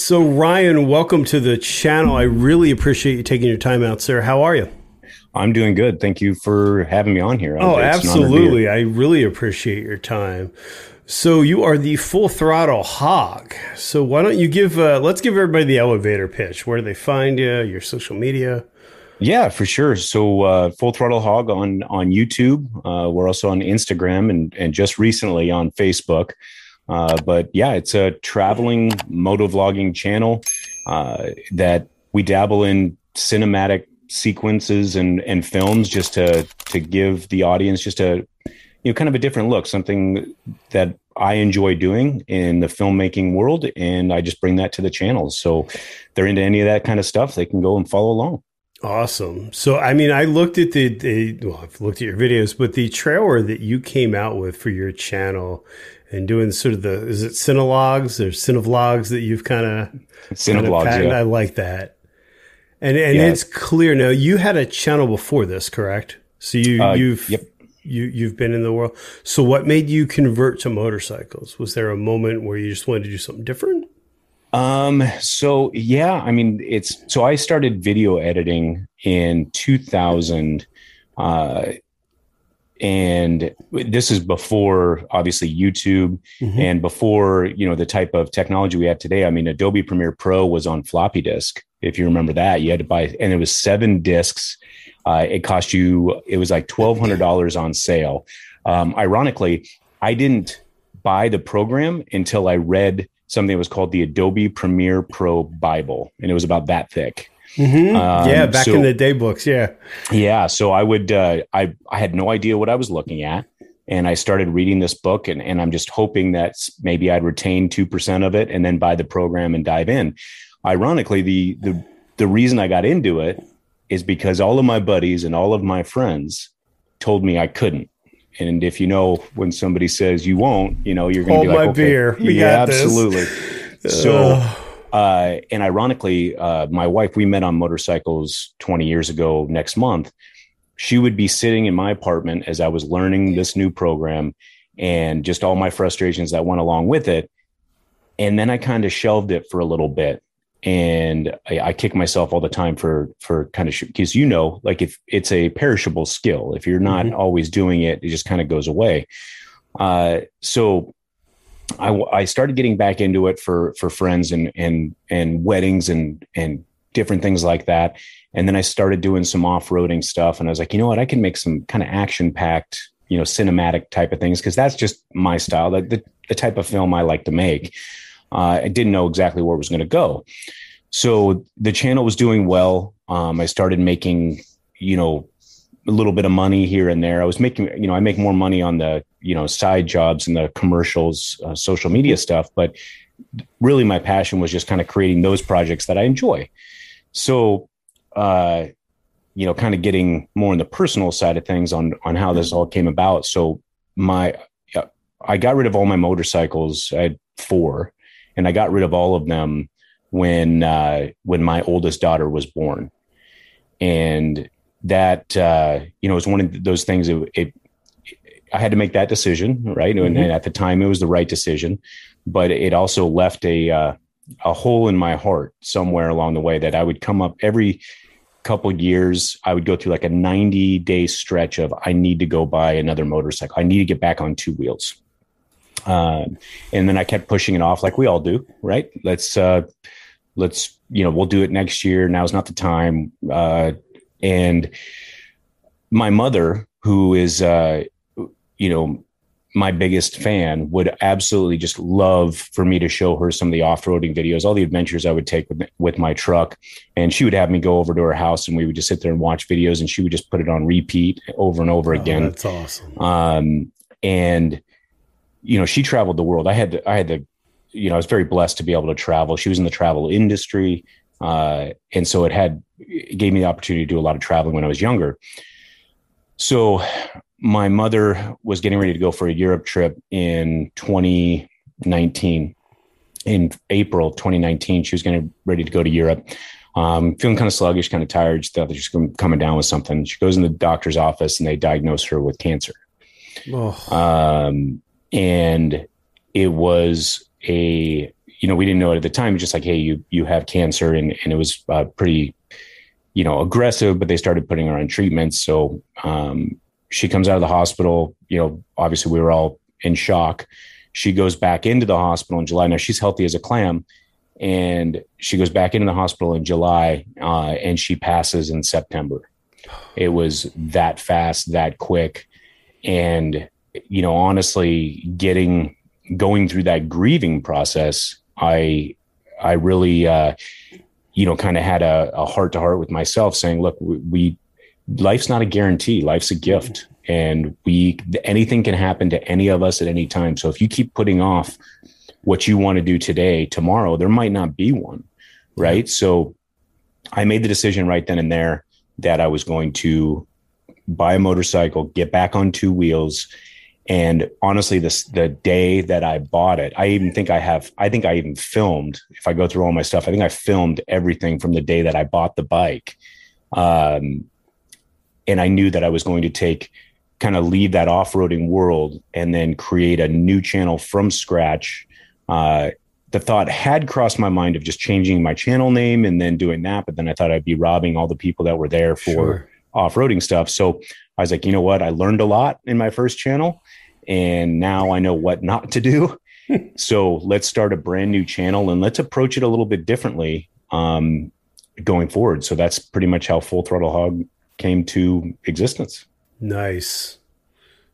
So, Ryan, welcome to the channel. I really appreciate you taking your time out, sir. How are you? I'm doing good. Thank you for having me on here. Oh, absolutely. I really appreciate your time. So, you are the full throttle hog. So, why don't you give, uh, let's give everybody the elevator pitch. Where do they find you, your social media? Yeah, for sure. So, uh, Full Throttle Hog on on YouTube. Uh, we're also on Instagram and and just recently on Facebook. Uh, but yeah, it's a traveling moto vlogging channel uh, that we dabble in cinematic sequences and and films just to to give the audience just a you know kind of a different look, something that I enjoy doing in the filmmaking world, and I just bring that to the channel. So, they're into any of that kind of stuff, they can go and follow along. Awesome. So, I mean, I looked at the, the, well, I've looked at your videos, but the trailer that you came out with for your channel and doing sort of the is it cinelogs or cinevlogs that you've kind of cinevlogs. Yeah. I like that, and and yeah. it's clear now. You had a channel before this, correct? So you uh, you've yep. you you've been in the world. So what made you convert to motorcycles? Was there a moment where you just wanted to do something different? Um. So yeah, I mean, it's so I started video editing in 2000. Uh, and this is before obviously youtube mm-hmm. and before you know the type of technology we have today. I mean adobe premiere pro was on floppy disk if you remember that. You had to buy and it was seven discs uh, it cost you it was like $1200 on sale. Um, ironically i didn't buy the program until i read something that was called the adobe premiere pro bible and it was about that thick Mm-hmm. Um, yeah, back so, in the day books. Yeah, yeah. So I would, uh, I I had no idea what I was looking at, and I started reading this book, and and I'm just hoping that maybe I'd retain two percent of it, and then buy the program and dive in. Ironically, the the the reason I got into it is because all of my buddies and all of my friends told me I couldn't. And if you know when somebody says you won't, you know you're going to be like, my okay, beer. We yeah, absolutely. So uh, and ironically, uh, my wife, we met on motorcycles 20 years ago next month. She would be sitting in my apartment as I was learning this new program and just all my frustrations that went along with it. And then I kind of shelved it for a little bit. And I, I kick myself all the time for for kind of because you know, like if it's a perishable skill, if you're not mm-hmm. always doing it, it just kind of goes away. Uh, so I, I started getting back into it for for friends and and and weddings and and different things like that. And then I started doing some off roading stuff, and I was like, you know what, I can make some kind of action packed, you know, cinematic type of things because that's just my style, the, the, the type of film I like to make. Uh, I didn't know exactly where it was going to go, so the channel was doing well. Um, I started making, you know, a little bit of money here and there. I was making, you know, I make more money on the, you know, side jobs and the commercials, uh, social media stuff, but really my passion was just kind of creating those projects that I enjoy. So, uh, you know, kind of getting more in the personal side of things on on how this all came about. So my, uh, I got rid of all my motorcycles. I had four, and I got rid of all of them when uh, when my oldest daughter was born, and that uh, you know was one of those things. It, it, I had to make that decision, right? Mm-hmm. And, and, at the time, it was the right decision, but it also left a uh, a hole in my heart somewhere along the way that I would come up every couple years. I would go through like a ninety day stretch of I need to go buy another motorcycle. I need to get back on two wheels. Um, and then I kept pushing it off, like we all do, right? Let's uh, let's you know we'll do it next year. Now's not the time. Uh, and my mother, who is, uh, you know, my biggest fan would absolutely just love for me to show her some of the off-roading videos, all the adventures I would take with, with my truck. And she would have me go over to her house and we would just sit there and watch videos and she would just put it on repeat over and over oh, again. That's awesome. Um, and, you know, she traveled the world. I had to, I had to, you know, I was very blessed to be able to travel. She was in the travel industry. Uh, and so it had it gave me the opportunity to do a lot of traveling when I was younger. So my mother was getting ready to go for a Europe trip in 2019. In April 2019, she was getting ready to go to Europe. Um, feeling kind of sluggish, kind of tired. She thought she was coming down with something. She goes in the doctor's office and they diagnose her with cancer. Oh. Um, and it was a you know, we didn't know it at the time. Just like, hey, you you have cancer, and and it was uh, pretty, you know, aggressive. But they started putting her on treatments. So um, she comes out of the hospital. You know, obviously we were all in shock. She goes back into the hospital in July. Now she's healthy as a clam, and she goes back into the hospital in July, uh, and she passes in September. It was that fast, that quick, and you know, honestly, getting going through that grieving process, I I really uh, you know kind of had a heart to heart with myself, saying, "Look, we, we life's not a guarantee; life's a gift." and we anything can happen to any of us at any time. So if you keep putting off what you want to do today tomorrow there might not be one. Right? So i made the decision right then and there that i was going to buy a motorcycle get back on two wheels and honestly this the day that i bought it i even think i have i think i even filmed if i go through all my stuff i think i filmed everything from the day that i bought the bike. Um, and i knew that i was going to take kind of leave that off-roading world and then create a new channel from scratch. Uh, the thought had crossed my mind of just changing my channel name and then doing that but then i thought i'd be robbing all the people that were there for sure. off-roading stuff. So i was like you know what i learned a lot in my first channel and now i know what not to do so let's start a brand new channel and let's approach it a little bit differently um, going forward so that's pretty much how full throttle hog came to existence Nice.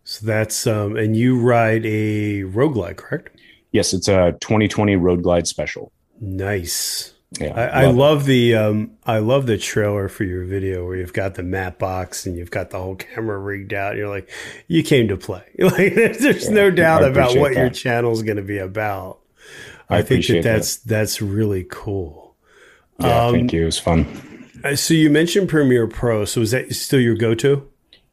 So that's um and you ride a road glide, correct? Yes, it's a 2020 road glide special. Nice. Yeah, I, love, I love the um I love the trailer for your video where you've got the map box and you've got the whole camera rigged out. you're like, you came to play. Like there's yeah, no doubt about what that. your channel is going to be about. I, I think that that's that. that's really cool. Yeah, um, thank you. It was fun. So you mentioned Premiere Pro. So is that still your go-to?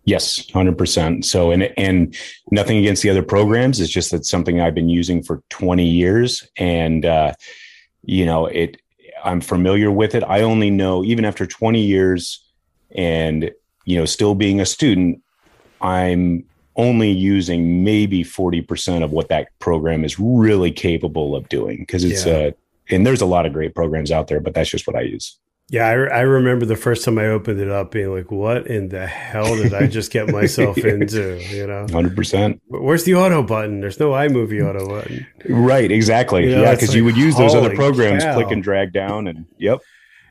Yes, hundred percent. So, and and nothing against the other programs. It's just that something I've been using for twenty years, and uh, you know, it. I'm familiar with it. I only know, even after twenty years, and you know, still being a student, I'm only using maybe forty percent of what that program is really capable of doing because it's yeah. a. Uh, and there's a lot of great programs out there, but that's just what I use. Yeah, I, I remember the first time I opened it up being like, what in the hell did I just get myself into? You know, 100%. Where's the auto button? There's no iMovie auto button. Right, exactly. You know, yeah, because like, you would use those other programs, cow. click and drag down, and yep.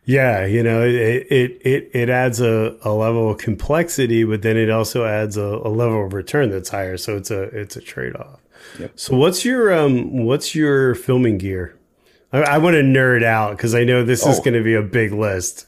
Yeah, you know, it it it, it adds a, a level of complexity, but then it also adds a, a level of return that's higher. So it's a it's a trade off. Yep. So what's your um what's your filming gear? I, I want to nerd out because I know this oh. is going to be a big list.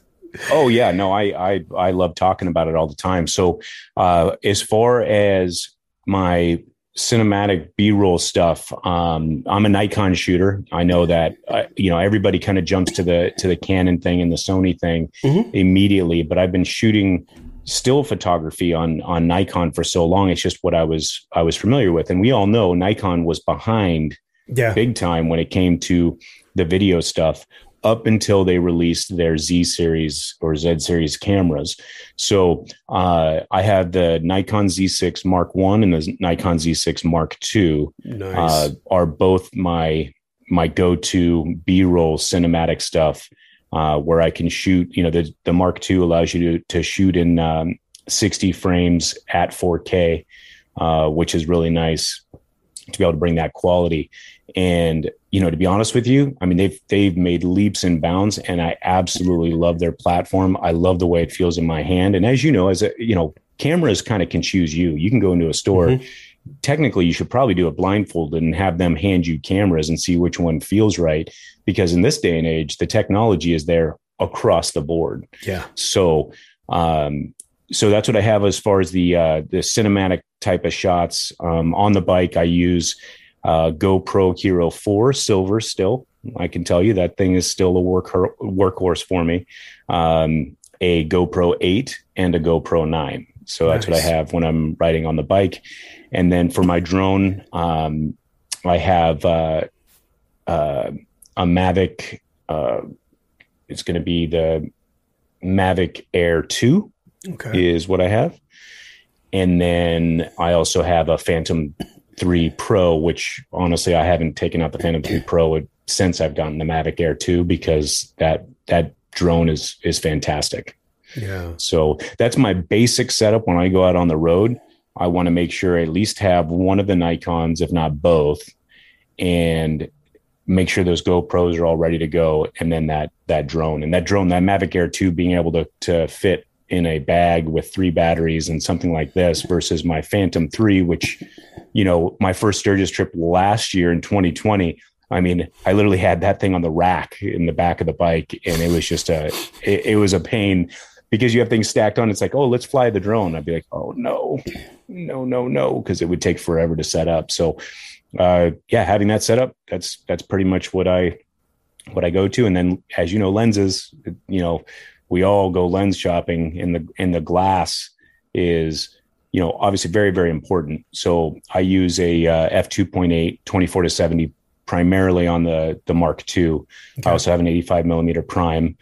Oh yeah, no, I I I love talking about it all the time. So uh, as far as my cinematic b-roll stuff um, i'm a nikon shooter i know that uh, you know everybody kind of jumps to the to the canon thing and the sony thing mm-hmm. immediately but i've been shooting still photography on on nikon for so long it's just what i was i was familiar with and we all know nikon was behind yeah. big time when it came to the video stuff up until they released their Z series or Z series cameras. So uh, I have the Nikon Z6 Mark One and the Nikon Z6 Mark Two. Nice. Uh, are both my my go to B roll cinematic stuff, uh, where I can shoot. You know, the the Mark Two allows you to to shoot in um, 60 frames at 4K, uh, which is really nice to be able to bring that quality. And you know, to be honest with you, I mean they've they've made leaps and bounds, and I absolutely love their platform. I love the way it feels in my hand. And as you know, as a you know, cameras kind of can choose you. You can go into a store. Mm-hmm. Technically, you should probably do it blindfolded and have them hand you cameras and see which one feels right. Because in this day and age, the technology is there across the board. Yeah. So um, so that's what I have as far as the uh, the cinematic type of shots. Um, on the bike, I use uh, GoPro Hero 4 Silver still. I can tell you that thing is still a work workhorse for me. Um, a GoPro 8 and a GoPro 9. So that's nice. what I have when I'm riding on the bike. And then for my drone, um, I have uh, uh, a Mavic. Uh, it's going to be the Mavic Air 2 okay. is what I have. And then I also have a Phantom 3 Pro, which honestly I haven't taken out the Phantom 3 Pro since I've gotten the Mavic Air 2 because that that drone is is fantastic. Yeah. So that's my basic setup when I go out on the road. I want to make sure I at least have one of the Nikons, if not both, and make sure those GoPros are all ready to go. And then that that drone and that drone, that Mavic Air 2 being able to to fit in a bag with three batteries and something like this versus my Phantom 3, which, you know, my first Sturgis trip last year in 2020. I mean, I literally had that thing on the rack in the back of the bike, and it was just a, it, it was a pain because you have things stacked on. It's like, oh, let's fly the drone. I'd be like, oh no, no, no, no, because it would take forever to set up. So, uh, yeah, having that set up, that's that's pretty much what I what I go to. And then, as you know, lenses, you know, we all go lens shopping in the in the glass is you know obviously very very important. So i use a uh, f2.8 24 to 70 primarily on the the mark ii okay. i also have an 85 millimeter prime.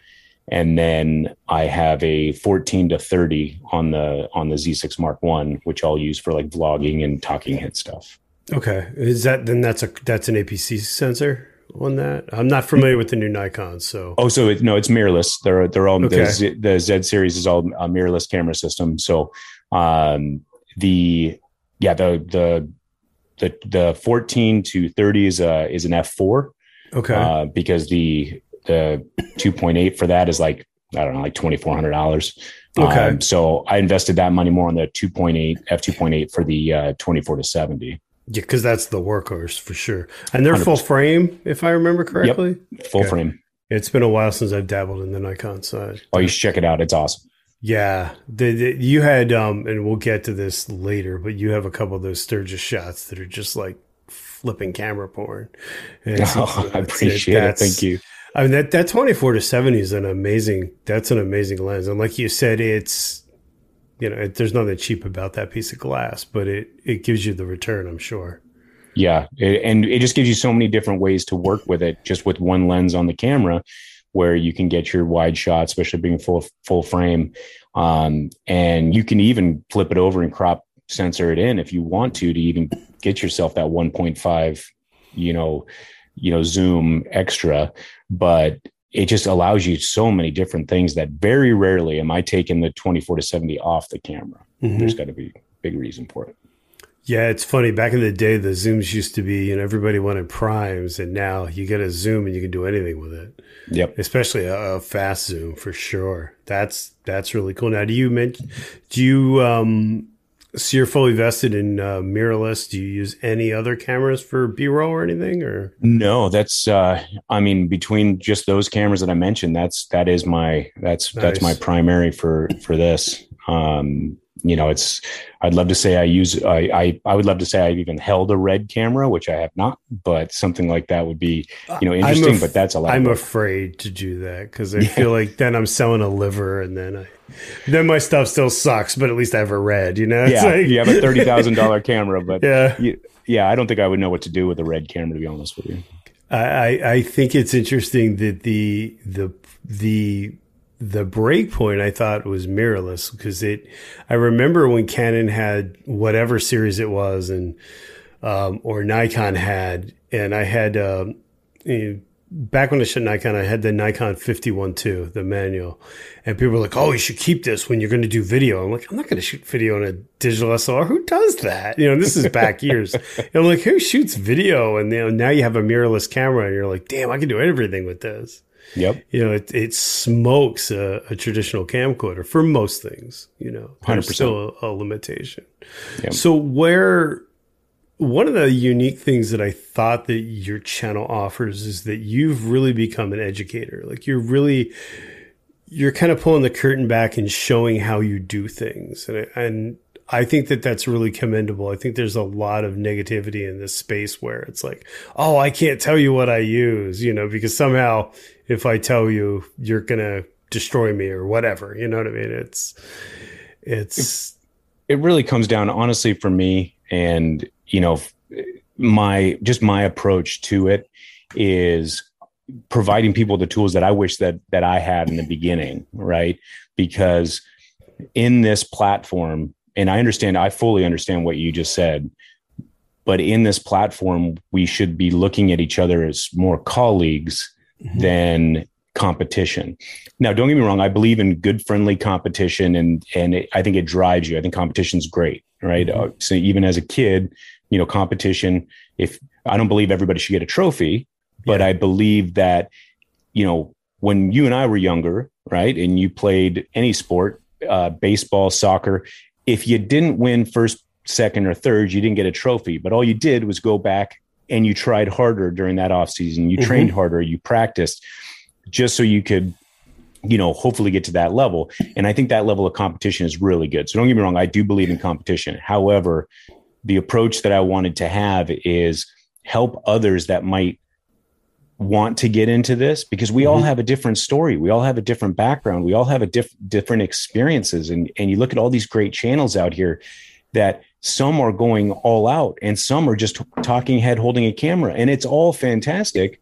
And then i have a 14 to 30 on the on the z6 mark one which i'll use for like vlogging and talking head stuff. Okay. Is that then that's a that's an apc sensor on that? I'm not familiar with the new Nikon, so. Oh, so it, no, it's mirrorless. They're they're all okay. the, Z, the Z series is all a mirrorless camera system. So, um, the yeah the the the the 14 to 30 is a is an f4. Okay. Uh, because the the 2.8 for that is like I don't know like twenty four hundred dollars. Okay. Um, so I invested that money more on the 2.8 f 2.8 for the uh, 24 to 70. Yeah, because that's the workhorse for sure. And they're 100%. full frame, if I remember correctly. Yep. Full okay. frame. It's been a while since I've dabbled in the Nikon side. Oh, you should check it out. It's awesome. Yeah, the, the, you had, um, and we'll get to this later, but you have a couple of those Sturgis shots that are just like flipping camera porn. Oh, I appreciate it. Thank you. I mean that that twenty four to seventy is an amazing. That's an amazing lens, and like you said, it's you know, it, there's nothing cheap about that piece of glass, but it it gives you the return, I'm sure. Yeah, it, and it just gives you so many different ways to work with it, just with one lens on the camera, where you can get your wide shot, especially being full full frame, um, and you can even flip it over and crop sensor it in if you want to to even get yourself that 1.5, you know, you know zoom extra. But it just allows you so many different things that very rarely am I taking the 24 to 70 off the camera. Mm-hmm. There's got to be a big reason for it. Yeah, it's funny. Back in the day, the zooms used to be, you know, everybody wanted primes, and now you get a zoom and you can do anything with it. Yep. Especially a, a fast zoom for sure. That's that's really cool. Now, do you mention? Do you um so you're fully vested in uh, mirrorless. Do you use any other cameras for B-roll or anything? Or no, that's uh, I mean between just those cameras that I mentioned, that's that is my that's nice. that's my primary for for this. Um, you know, it's I'd love to say I use I, I I would love to say I've even held a red camera, which I have not, but something like that would be you know interesting. Af- but that's a lot. I'm afraid to do that because I yeah. feel like then I'm selling a liver, and then I then my stuff still sucks, but at least I have a red. You know, it's yeah, like, you have a thirty thousand dollar camera, but yeah, you, yeah, I don't think I would know what to do with a red camera to be honest with you. I I think it's interesting that the the the the breakpoint I thought was mirrorless because it. I remember when Canon had whatever series it was, and um, or Nikon had, and I had. Know, back when I shot Nikon, I had the Nikon fifty one two the manual. And people were like, oh, you should keep this when you're going to do video. I'm like, I'm not going to shoot video on a digital SLR. Who does that? You know, this is back years. And I'm like, who shoots video? And you know, now you have a mirrorless camera and you're like, damn, I can do everything with this. Yep. You know, it, it smokes a, a traditional camcorder for most things, you know, 100%. still a, a limitation. Yep. So where, one of the unique things that I thought that your channel offers is that you've really become an educator. Like you're really, you're kind of pulling the curtain back and showing how you do things. And, and I think that that's really commendable. I think there's a lot of negativity in this space where it's like, oh, I can't tell you what I use, you know, because somehow if I tell you, you're to destroy me or whatever. You know what I mean? It's, it's, it, it really comes down, honestly, for me. And, you know, my, just my approach to it is providing people the tools that I wish that, that I had in the beginning. Right. Because in this platform, and I understand, I fully understand what you just said. but in this platform, we should be looking at each other as more colleagues mm-hmm. than competition. Now, don't get me wrong. I believe in good, friendly competition, and and it, I think it drives you. I think competition's great, right? Mm-hmm. Uh, so even as a kid, you know, competition. If I don't believe everybody should get a trophy, but yeah. I believe that, you know, when you and I were younger, right, and you played any sport, uh, baseball, soccer, if you didn't win first, second, or third, you didn't get a trophy. But all you did was go back and you tried harder during that off season. You mm-hmm. trained harder, you practiced just so you could you know hopefully get to that level and i think that level of competition is really good so don't get me wrong i do believe in competition however the approach that i wanted to have is help others that might want to get into this because we mm-hmm. all have a different story we all have a different background we all have a diff- different experiences and and you look at all these great channels out here that some are going all out and some are just talking head holding a camera and it's all fantastic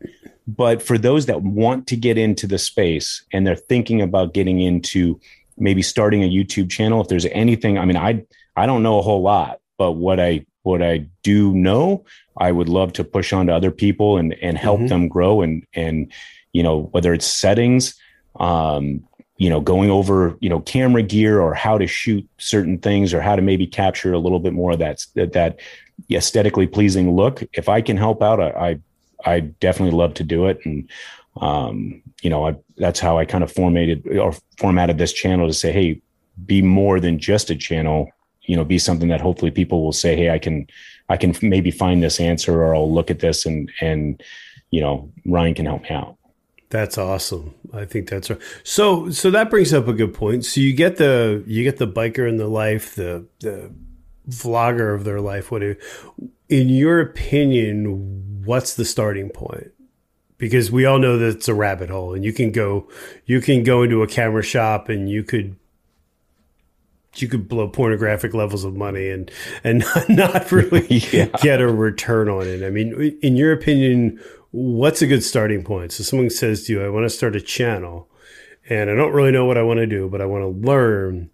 but for those that want to get into the space and they're thinking about getting into maybe starting a YouTube channel, if there's anything, I mean, I I don't know a whole lot, but what I what I do know, I would love to push on to other people and and help mm-hmm. them grow and and you know whether it's settings, um, you know, going over you know camera gear or how to shoot certain things or how to maybe capture a little bit more of that that, that aesthetically pleasing look. If I can help out, I, I I definitely love to do it. And, um, you know, I, that's how I kind of formatted or formatted this channel to say, Hey, be more than just a channel, you know, be something that hopefully people will say, Hey, I can, I can maybe find this answer or I'll look at this and, and, you know, Ryan can help me out. That's awesome. I think that's right. So, so that brings up a good point. So you get the, you get the biker in the life, the, the vlogger of their life. What do, in your opinion, what's the starting point? Because we all know that it's a rabbit hole, and you can go, you can go into a camera shop, and you could you could blow pornographic levels of money and and not really yeah. get a return on it. I mean, in your opinion, what's a good starting point? So someone says to you, "I want to start a channel, and I don't really know what I want to do, but I want to learn."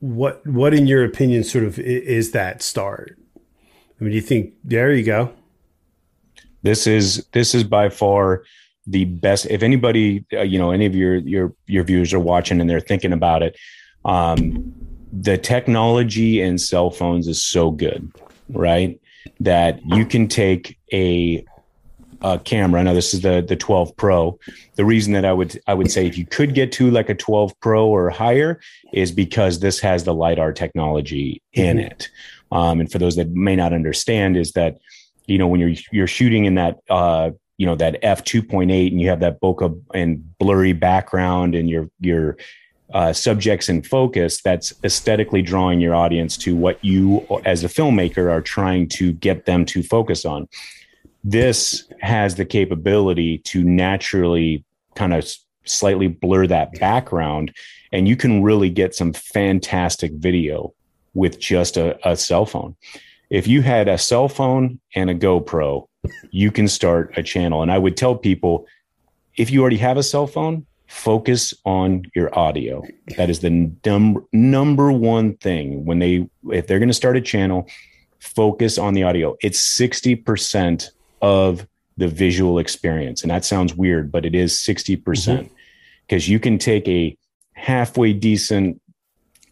What what in your opinion sort of is that start? I mean, do you think there you go? This is this is by far the best. If anybody, uh, you know, any of your your your viewers are watching and they're thinking about it, um, the technology in cell phones is so good, right? That you can take a a camera. Now this is the the 12 Pro. The reason that I would I would say if you could get to like a 12 Pro or higher is because this has the lidar technology in mm-hmm. it. Um, and for those that may not understand, is that you know when you're you're shooting in that uh you know that f 2.8 and you have that bokeh and blurry background and your your uh, subjects in focus that's aesthetically drawing your audience to what you as a filmmaker are trying to get them to focus on this has the capability to naturally kind of slightly blur that background and you can really get some fantastic video with just a, a cell phone if you had a cell phone and a GoPro, you can start a channel. And I would tell people if you already have a cell phone, focus on your audio. That is the num- number one thing when they, if they're going to start a channel, focus on the audio. It's 60% of the visual experience. And that sounds weird, but it is 60% because mm-hmm. you can take a halfway decent,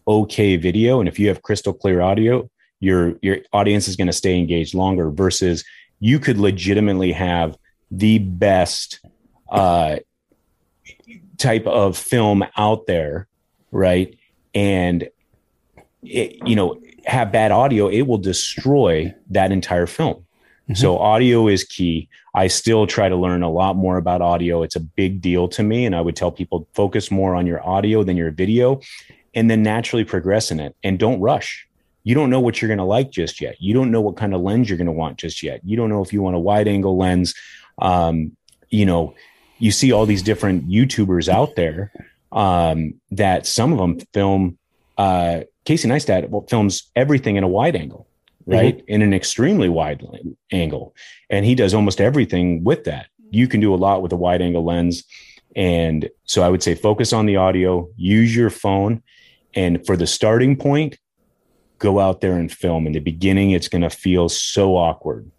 okay video. And if you have crystal clear audio, your your audience is going to stay engaged longer versus you could legitimately have the best uh, type of film out there right and it, you know have bad audio it will destroy that entire film mm-hmm. so audio is key i still try to learn a lot more about audio it's a big deal to me and i would tell people focus more on your audio than your video and then naturally progress in it and don't rush you don't know what you're going to like just yet. You don't know what kind of lens you're going to want just yet. You don't know if you want a wide angle lens. Um, you know, you see all these different YouTubers out there um, that some of them film. Uh, Casey Neistat films everything in a wide angle, right? Mm-hmm. In an extremely wide angle, and he does almost everything with that. You can do a lot with a wide angle lens, and so I would say focus on the audio. Use your phone, and for the starting point, go out there and film. In the beginning, it's going to feel so awkward,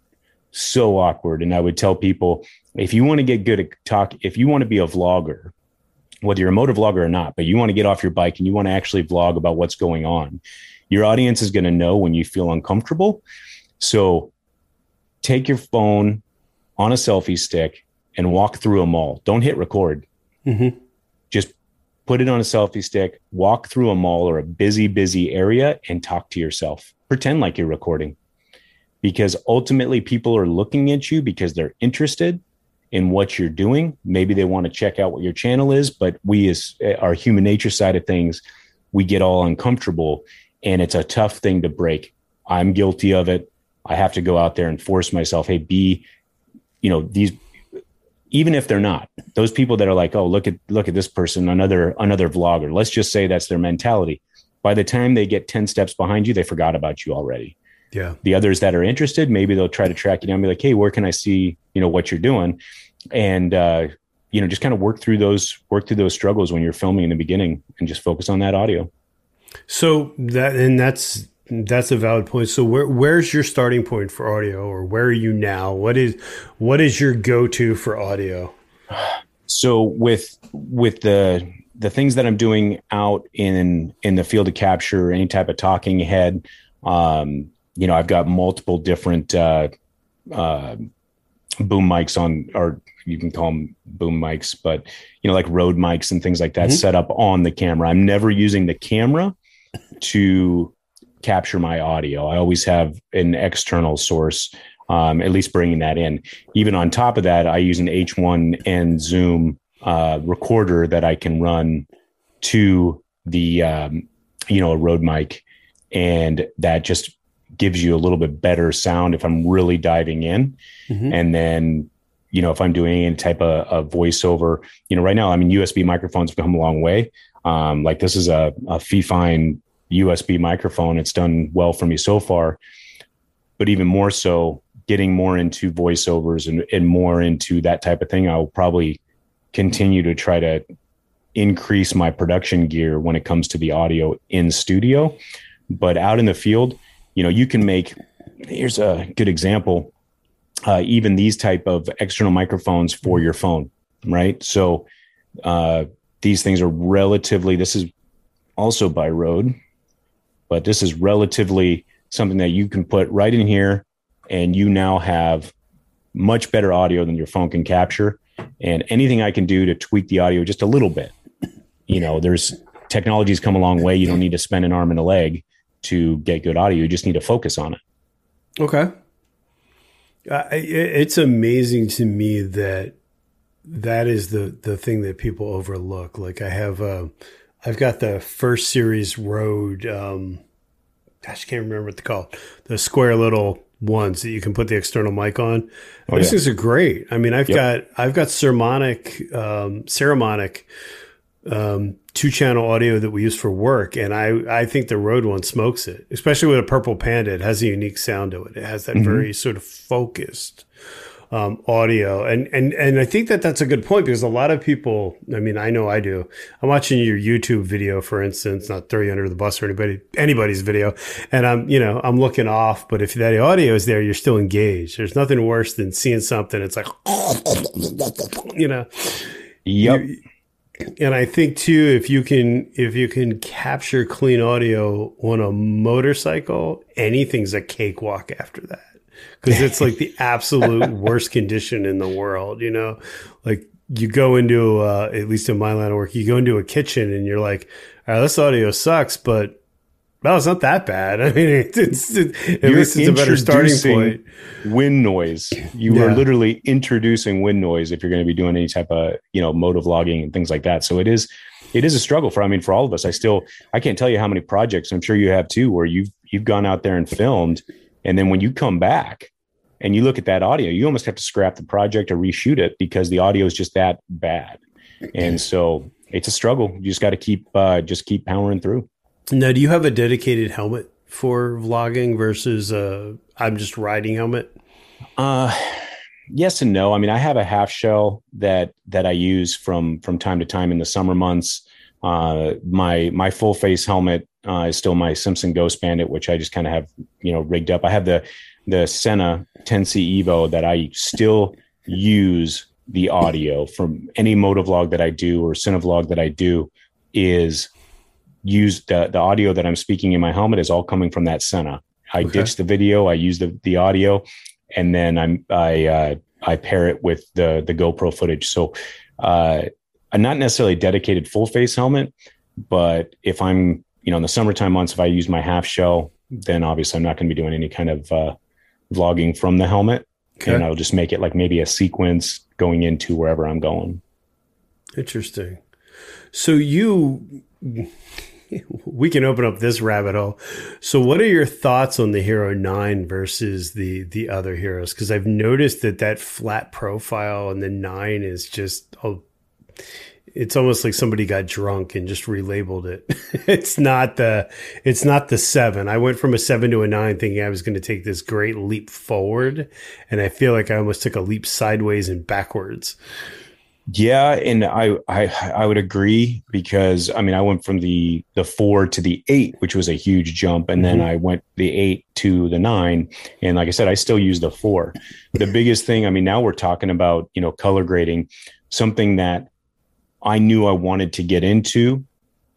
so awkward. And I would tell people if you want to get good at talk, if you want to be a vlogger, whether you're a motor vlogger or not, but you want to get off your bike and you want to actually vlog about what's going on, your audience is going to know when you feel uncomfortable. So take your phone on a selfie stick and walk through a mall. Don't hit record. Mm-hmm. Just put it on a selfie stick, walk through a mall or a busy, busy area and talk to yourself. Pretend like you're recording because ultimately people are looking at you because they're interested in what you're doing. Maybe they want to check out what your channel is, but we, as eh, our human nature side of things, we get all uncomfortable and it's a tough thing to break. I'm guilty of it. I have to go out there and force myself, hey, be, you know, these even if they're not those people that are like oh look at look at this person another another vlogger. Let's just say that's their mentality. By the time they get 10 steps behind you they forgot about you already. Yeah. The others that are interested maybe they'll try to track you down and be like hey where can i see you know what you're doing? And uh you know just kind of work through those work through those struggles when you're filming in the beginning and just focus on that audio so that and that's that's a valid point. So where where's your starting point for audio, or where are you now? What is what is your go to for audio? So with with the the things that I'm doing out in in the field of capture, any type of talking head, um, you know, I've got multiple different uh, uh, boom mics on, or you can call them boom mics, but you know, like Rode mics and things like that, mm-hmm. set up on the camera. I'm never using the camera to capture my audio. I always have an external source, um, at least bringing that in. Even on top of that, I use an H1n Zoom uh, recorder that I can run to the, um, you know, a Rode mic. And that just gives you a little bit better sound if I'm really diving in. Mm-hmm. And then, you know, if I'm doing any type of, of, voiceover, you know, right now, I mean, USB microphones have come a long way. Um, like this is a, a Fifine USB microphone. It's done well for me so far. But even more so, getting more into voiceovers and, and more into that type of thing, I'll probably continue to try to increase my production gear when it comes to the audio in studio. But out in the field, you know, you can make here's a good example. Uh, even these type of external microphones for your phone, right? So uh, these things are relatively. This is also by Rode but this is relatively something that you can put right in here and you now have much better audio than your phone can capture and anything i can do to tweak the audio just a little bit you know there's technology's come a long way you don't need to spend an arm and a leg to get good audio you just need to focus on it okay uh, it's amazing to me that that is the the thing that people overlook like i have a uh, I've got the first series Rode. Um, gosh, I can't remember what they call the square little ones that you can put the external mic on. Oh, Those yeah. things are great. I mean, I've yep. got I've got Sermonic, um, Saramonic, um, two channel audio that we use for work, and I I think the Rode one smokes it, especially with a Purple Panda. It has a unique sound to it. It has that mm-hmm. very sort of focused um, audio. And, and, and I think that that's a good point because a lot of people, I mean, I know I do. I'm watching your YouTube video, for instance, not throw you under the bus or anybody, anybody's video. And I'm, you know, I'm looking off, but if that audio is there, you're still engaged. There's nothing worse than seeing something. It's like, you know, yep. And I think too, if you can, if you can capture clean audio on a motorcycle, anything's a cakewalk after that because it's like the absolute worst condition in the world. You know, like you go into uh, at least in my line of work, you go into a kitchen and you're like, all right, this audio sucks, but well, it's not that bad. I mean, it's, it's it, at you're least it's a better starting point. Wind noise. You yeah. are literally introducing wind noise if you're going to be doing any type of you know moto vlogging and things like that. So it is it is a struggle for I mean for all of us. I still I can't tell you how many projects I'm sure you have too where you've you've gone out there and filmed and then when you come back and you look at that audio, you almost have to scrap the project or reshoot it because the audio is just that bad. And so it's a struggle. You just got to keep uh, just keep powering through. Now, do you have a dedicated helmet for vlogging versus uh, I'm just riding helmet? Uh, yes and no. I mean, I have a half shell that that I use from from time to time in the summer months. Uh, my my full face helmet uh, is still my Simpson Ghost Bandit, which I just kind of have you know rigged up. I have the the Sena 10C Evo that I still use the audio from any motovlog that I do or Cinevlog that I do is use the the audio that I'm speaking in my helmet is all coming from that Sena. I okay. ditch the video, I use the the audio, and then I'm I uh, I pair it with the the GoPro footage. So uh, I'm not necessarily a dedicated full face helmet, but if I'm you know in the summertime months, if I use my half shell, then obviously I'm not going to be doing any kind of uh, vlogging from the helmet, okay. and I'll just make it like maybe a sequence going into wherever I'm going. Interesting. So you we can open up this rabbit hole. So, what are your thoughts on the Hero Nine versus the the other heroes? Because I've noticed that that flat profile and the Nine is just oh, it's almost like somebody got drunk and just relabeled it. it's not the it's not the seven. I went from a seven to a nine, thinking I was going to take this great leap forward, and I feel like I almost took a leap sideways and backwards. Yeah, and I, I I would agree because I mean I went from the the four to the eight, which was a huge jump, and mm-hmm. then I went the eight to the nine, and like I said, I still use the four. The biggest thing, I mean, now we're talking about you know color grading, something that I knew I wanted to get into,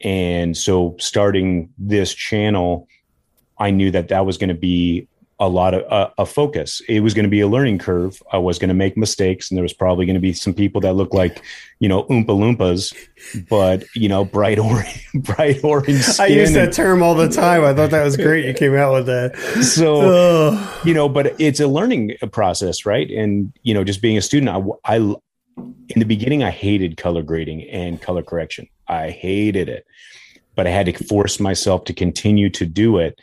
and so starting this channel, I knew that that was going to be a lot of uh, a focus. It was going to be a learning curve. I was going to make mistakes, and there was probably going to be some people that look like, you know, oompa loompas, but you know, bright orange, bright orange. I use that term all the time. I thought that was great. You came out with that. So, you know, but it's a learning process, right? And you know, just being a student, I, I in the beginning, I hated color grading and color correction. I hated it, but I had to force myself to continue to do it.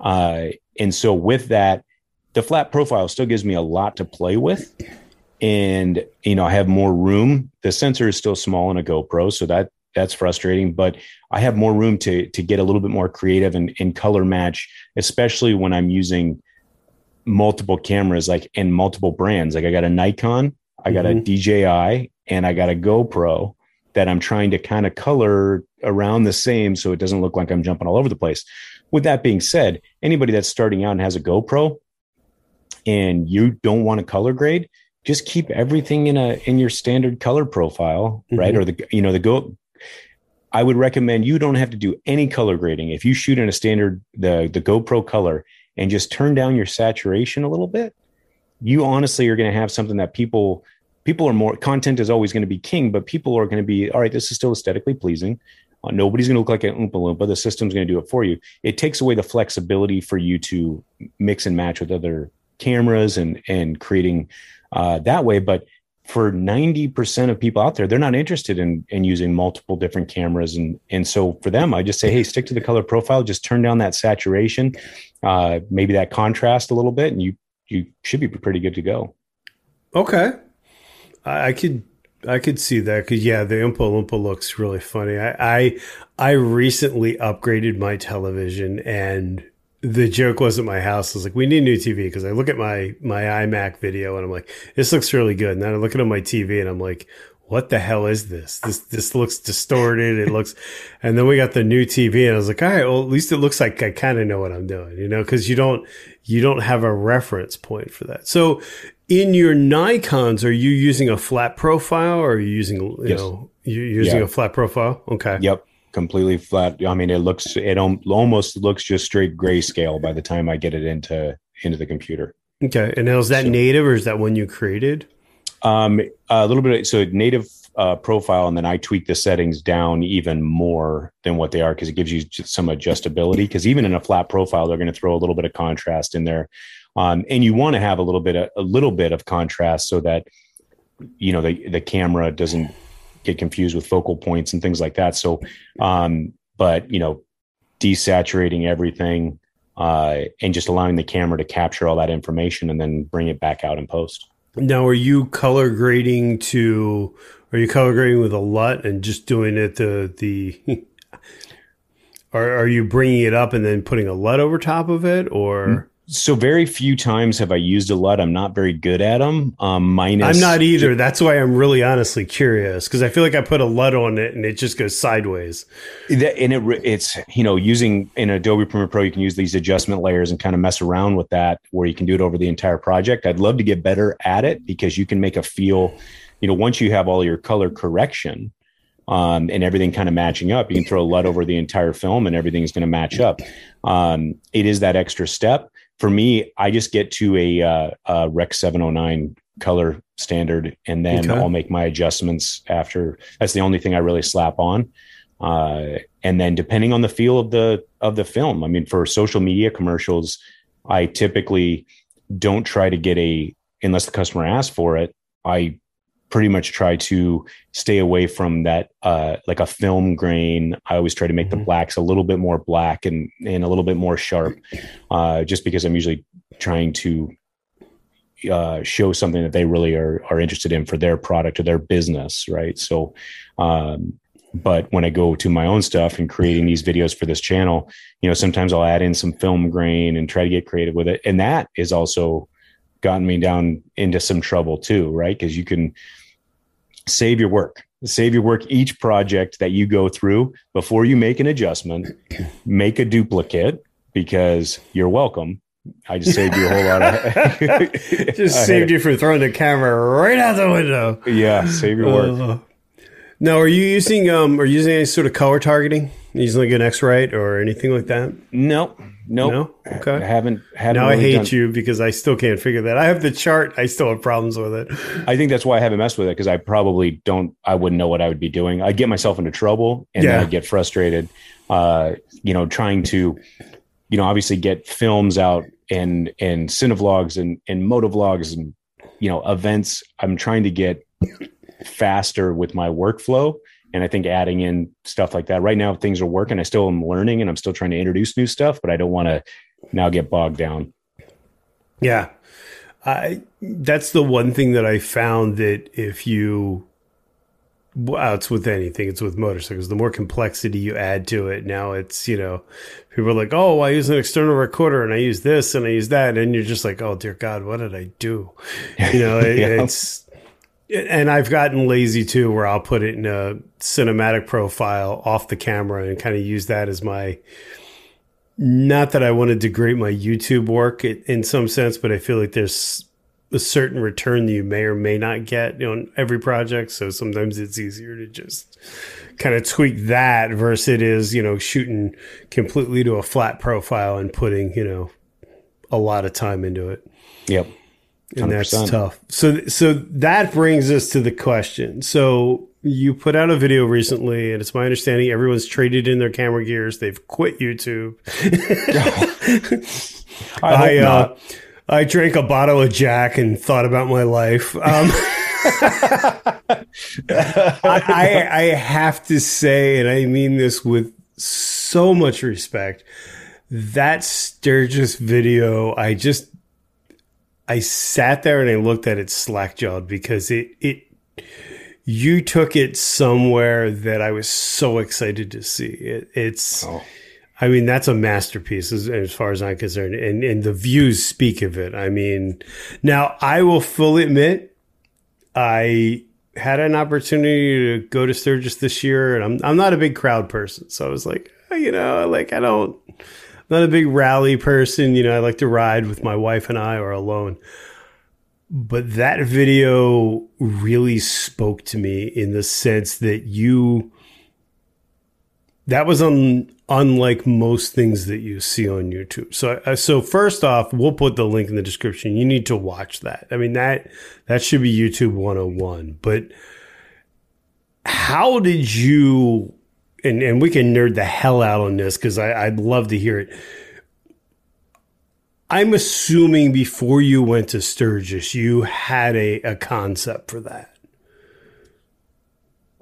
Uh, and so with that, the flat profile still gives me a lot to play with. And, you know, I have more room. The sensor is still small in a GoPro, so that that's frustrating, but I have more room to to get a little bit more creative and, and color match, especially when I'm using multiple cameras like in multiple brands. Like I got a Nikon, I got mm-hmm. a DJI, and I got a GoPro that I'm trying to kind of color around the same so it doesn't look like I'm jumping all over the place. With that being said, anybody that's starting out and has a GoPro and you don't want to color grade, just keep everything in a in your standard color profile, mm-hmm. right? Or the you know the go. I would recommend you don't have to do any color grading if you shoot in a standard the the GoPro color and just turn down your saturation a little bit. You honestly are going to have something that people people are more content is always going to be king, but people are going to be all right. This is still aesthetically pleasing. Uh, nobody's going to look like an Oompa Loompa. The system's going to do it for you. It takes away the flexibility for you to mix and match with other cameras and and creating uh, that way. But for 90% of people out there, they're not interested in, in using multiple different cameras. And, and so for them, I just say, hey, stick to the color profile, just turn down that saturation, uh, maybe that contrast a little bit, and you, you should be pretty good to go. Okay. I, I could I could see that because yeah, the Oompa Loompa looks really funny. I, I I recently upgraded my television and the joke was at my house. I was like, we need a new TV because I look at my my iMac video and I'm like, this looks really good. And then I look at my TV and I'm like, what the hell is this? This this looks distorted. It looks, and then we got the new TV, and I was like, all right, well, at least it looks like I kind of know what I'm doing, you know, because you don't you don't have a reference point for that. So in your Nikon's, are you using a flat profile or are you using, you yes. know, you're using yeah. a flat profile? Okay. Yep. Completely flat. I mean, it looks, it almost looks just straight grayscale by the time I get it into, into the computer. Okay. And now is that so, native or is that one you created? Um, a little bit. Of, so native uh, profile, and then I tweak the settings down even more than what they are because it gives you some adjustability. Because even in a flat profile, they're going to throw a little bit of contrast in there um, and you want to have a little bit of, a little bit of contrast so that you know the the camera doesn't get confused with focal points and things like that. So, um, but you know, desaturating everything uh, and just allowing the camera to capture all that information and then bring it back out in post. Now, are you color grading to? Are you color grading with a LUT and just doing it the the? are are you bringing it up and then putting a LUT over top of it, or? So very few times have I used a LUT. I'm not very good at them. Um, minus I'm not either. That's why I'm really honestly curious because I feel like I put a LUT on it and it just goes sideways. That, and it it's you know using in Adobe Premiere Pro you can use these adjustment layers and kind of mess around with that where you can do it over the entire project. I'd love to get better at it because you can make a feel. You know, once you have all your color correction, um, and everything kind of matching up. You can throw a LUT over the entire film and everything's going to match up. Um, it is that extra step. For me, I just get to a, uh, a Rec 709 color standard and then okay. I'll make my adjustments after. That's the only thing I really slap on. Uh, and then depending on the feel of the of the film, I mean, for social media commercials, I typically don't try to get a unless the customer asks for it. I pretty much try to stay away from that uh, like a film grain. I always try to make mm-hmm. the blacks a little bit more black and and a little bit more sharp uh, just because i'm usually trying to uh, show something that they really are are interested in for their product or their business right? So um, but when i go to my own stuff and creating these videos for this channel you know sometimes i'll add in some film grain and try to get creative with it. And that is also gotten me down into some trouble too right? Because you can save your work. Save your work each project that you go through before you make an adjustment. Make a duplicate because you're welcome. I just saved you a whole lot of just saved you from throwing the camera right out the window. Yeah save your work. Uh, now are you using um are you using any sort of color targeting? Using like an X-Rite or anything like that? Nope Nope. No. Okay. I haven't. haven't now really I hate done... you because I still can't figure that. I have the chart. I still have problems with it. I think that's why I haven't messed with it because I probably don't. I wouldn't know what I would be doing. I'd get myself into trouble and yeah. then I'd get frustrated. Uh, you know, trying to, you know, obviously get films out and and cinevlogs and and motovlogs and you know events. I'm trying to get faster with my workflow and I think adding in stuff like that right now, things are working. I still am learning and I'm still trying to introduce new stuff, but I don't want to now get bogged down. Yeah. I, that's the one thing that I found that if you, well, uh, it's with anything, it's with motorcycles. The more complexity you add to it, now it's, you know, people are like, oh, I use an external recorder and I use this and I use that. And you're just like, oh, dear God, what did I do? You know, it, yeah. it's, and I've gotten lazy too, where I'll put it in a cinematic profile off the camera and kind of use that as my. Not that I want to degrade my YouTube work in some sense, but I feel like there's a certain return that you may or may not get on every project. So sometimes it's easier to just kind of tweak that versus it is, you know, shooting completely to a flat profile and putting, you know, a lot of time into it. Yep and that's tough. So, so that brings us to the question. So, you put out a video recently, and it's my understanding everyone's traded in their camera gears. They've quit YouTube. I, I, uh, I drank a bottle of Jack and thought about my life. Um, I, I have to say, and I mean this with so much respect, that Sturgis video, I just I sat there and I looked at it slack jawed because it it you took it somewhere that I was so excited to see. It, it's oh. I mean that's a masterpiece as, as, far as I'm concerned, and and the views speak of it. I mean, now I will fully admit I had an opportunity to go to Sturgis this year, and I'm I'm not a big crowd person, so I was like, you know, like I don't not a big rally person. You know, I like to ride with my wife and I or alone. But that video really spoke to me in the sense that you, that was un, unlike most things that you see on YouTube. So, uh, so first off, we'll put the link in the description. You need to watch that. I mean, that, that should be YouTube 101. But how did you and, and we can nerd the hell out on this because I'd love to hear it. I'm assuming before you went to Sturgis, you had a, a concept for that.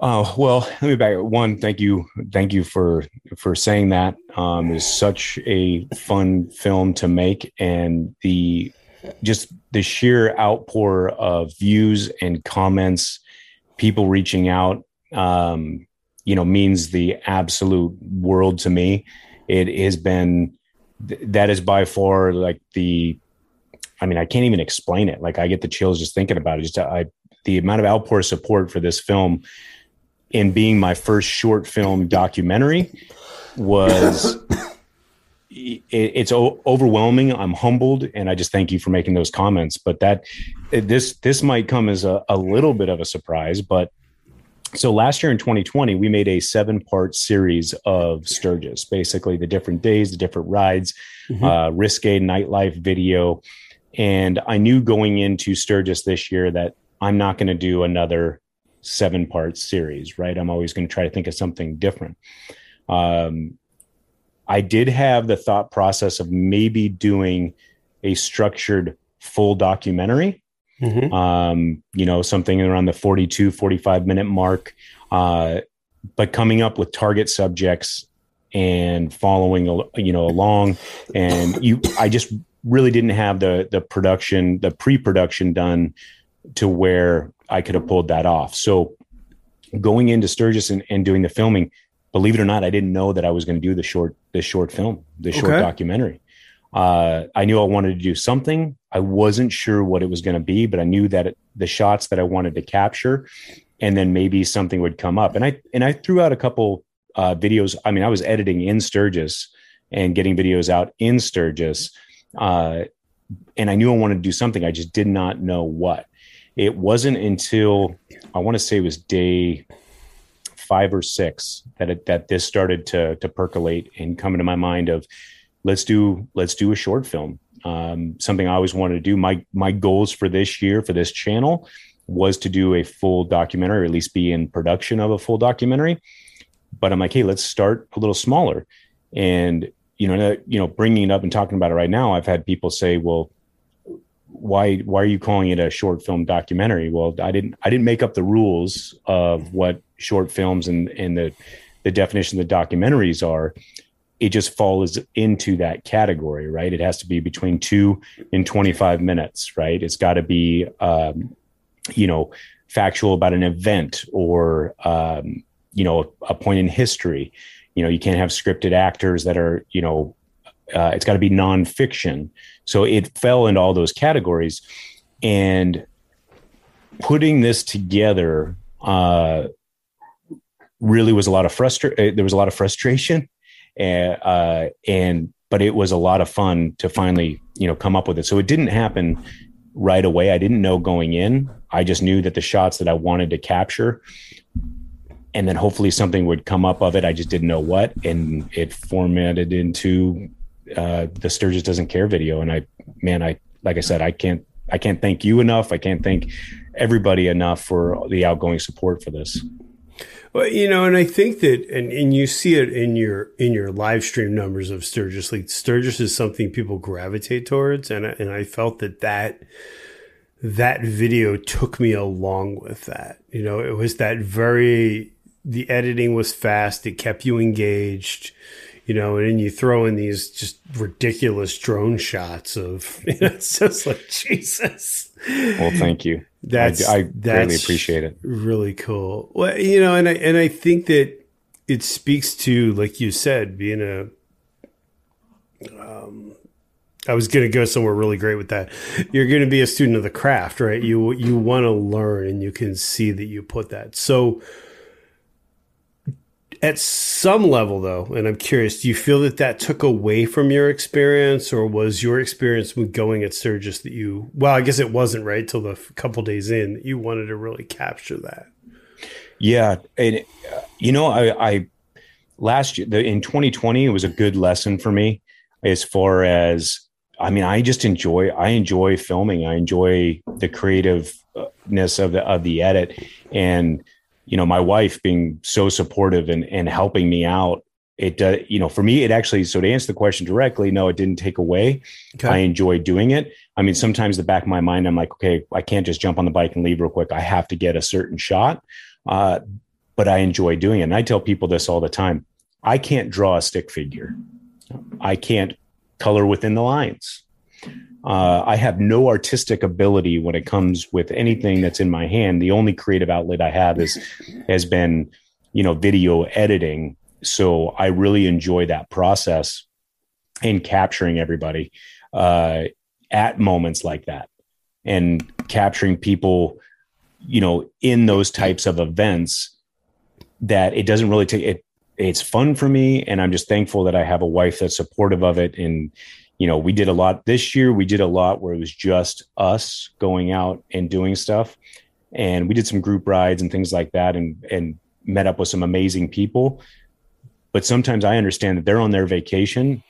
Oh well, let me back. One, thank you, thank you for for saying that. Um, it's such a fun film to make, and the just the sheer outpour of views and comments, people reaching out. Um, you know means the absolute world to me. It has been that is by far like the I mean, I can't even explain it. Like I get the chills just thinking about it. Just I, the amount of outpour support for this film in being my first short film documentary was it, it's overwhelming. I'm humbled, and I just thank you for making those comments. But that this this might come as a, a little bit of a surprise, but so last year in 2020 we made a seven part series of sturgis basically the different days the different rides mm-hmm. uh, risque nightlife video and I knew going into Sturgis this year that I'm not going to do another seven part series, right? I'm always going to try to think of something different. Um, I did have the thought process of maybe doing a structured full documentary. Mm-hmm. Um, you know, something around the 42, 45 minute mark, uh, but coming up with target subjects and following, you know, along. And you, I just really didn't have the the production, the pre-production done to where I could have pulled that off. So going into Sturgis and, and doing the filming, believe it or not, I didn't know that I was going to do the short the short film, the short okay. documentary. Uh, I knew I wanted to do something. I wasn't sure what it was going to be, but I knew that it, the shots that I wanted to capture, and then maybe something would come up. And I and I threw out a couple uh, videos. I mean, I was editing in Sturgis and getting videos out in Sturgis uh, and I knew I wanted to do something. I just did not know what. It wasn't until I want to say it was day five or six that it, that this started to to percolate and come into my mind of let's do let's do a short film. Um, something I always wanted to do. My my goals for this year for this channel was to do a full documentary, or at least be in production of a full documentary. But I'm like, hey, let's start a little smaller. And you know, you know, bringing it up and talking about it right now, I've had people say, "Well, why why are you calling it a short film documentary?" Well, I didn't I didn't make up the rules of what short films and and the the definition of the documentaries are. It just falls into that category, right? It has to be between two and twenty five minutes, right? It's got to be, um, you know, factual about an event or um, you know a point in history you know you can't have scripted actors that are you know uh, it's got to be nonfiction so it fell into all those categories and putting this together uh, really was a lot of frustration uh, there was a lot of frustration and uh, and but it was a lot of fun to finally you know come up with it so it didn't happen right away i didn't know going in i just knew that the shots that i wanted to capture and then hopefully something would come up of it. I just didn't know what, and it formatted into uh, the Sturgis doesn't care video. And I, man, I like I said, I can't I can't thank you enough. I can't thank everybody enough for the outgoing support for this. Well, you know, and I think that, and, and you see it in your in your live stream numbers of Sturgis. Like Sturgis is something people gravitate towards, and I, and I felt that that that video took me along with that. You know, it was that very the editing was fast. It kept you engaged, you know, and then you throw in these just ridiculous drone shots of, you know, it's just like Jesus. Well, thank you. That's I, I that's really appreciate it. Really cool. Well, you know, and I and I think that it speaks to, like you said, being a. Um, I was going to go somewhere really great with that. You're going to be a student of the craft, right? You you want to learn, and you can see that you put that. So, at some level, though, and I'm curious, do you feel that that took away from your experience, or was your experience with going at Sturgis that you? Well, I guess it wasn't right till the couple days in that you wanted to really capture that. Yeah, and uh, you know, I, I last year the, in 2020 it was a good lesson for me as far as I mean, I just enjoy I enjoy filming. I enjoy the creativeness of the of the edit and you know, my wife being so supportive and, and helping me out, it does, you know, for me, it actually, so to answer the question directly, no, it didn't take away. Okay. I enjoy doing it. I mean, sometimes the back of my mind, I'm like, okay, I can't just jump on the bike and leave real quick. I have to get a certain shot. Uh, but I enjoy doing it. And I tell people this all the time. I can't draw a stick figure. I can't color within the lines. Uh, I have no artistic ability when it comes with anything that's in my hand. The only creative outlet I have is has been, you know, video editing. So I really enjoy that process. and capturing everybody uh, at moments like that and capturing people, you know, in those types of events that it doesn't really take it. It's fun for me. And I'm just thankful that I have a wife that's supportive of it. And, you know, we did a lot this year. We did a lot where it was just us going out and doing stuff. And we did some group rides and things like that and, and met up with some amazing people. But sometimes I understand that they're on their vacation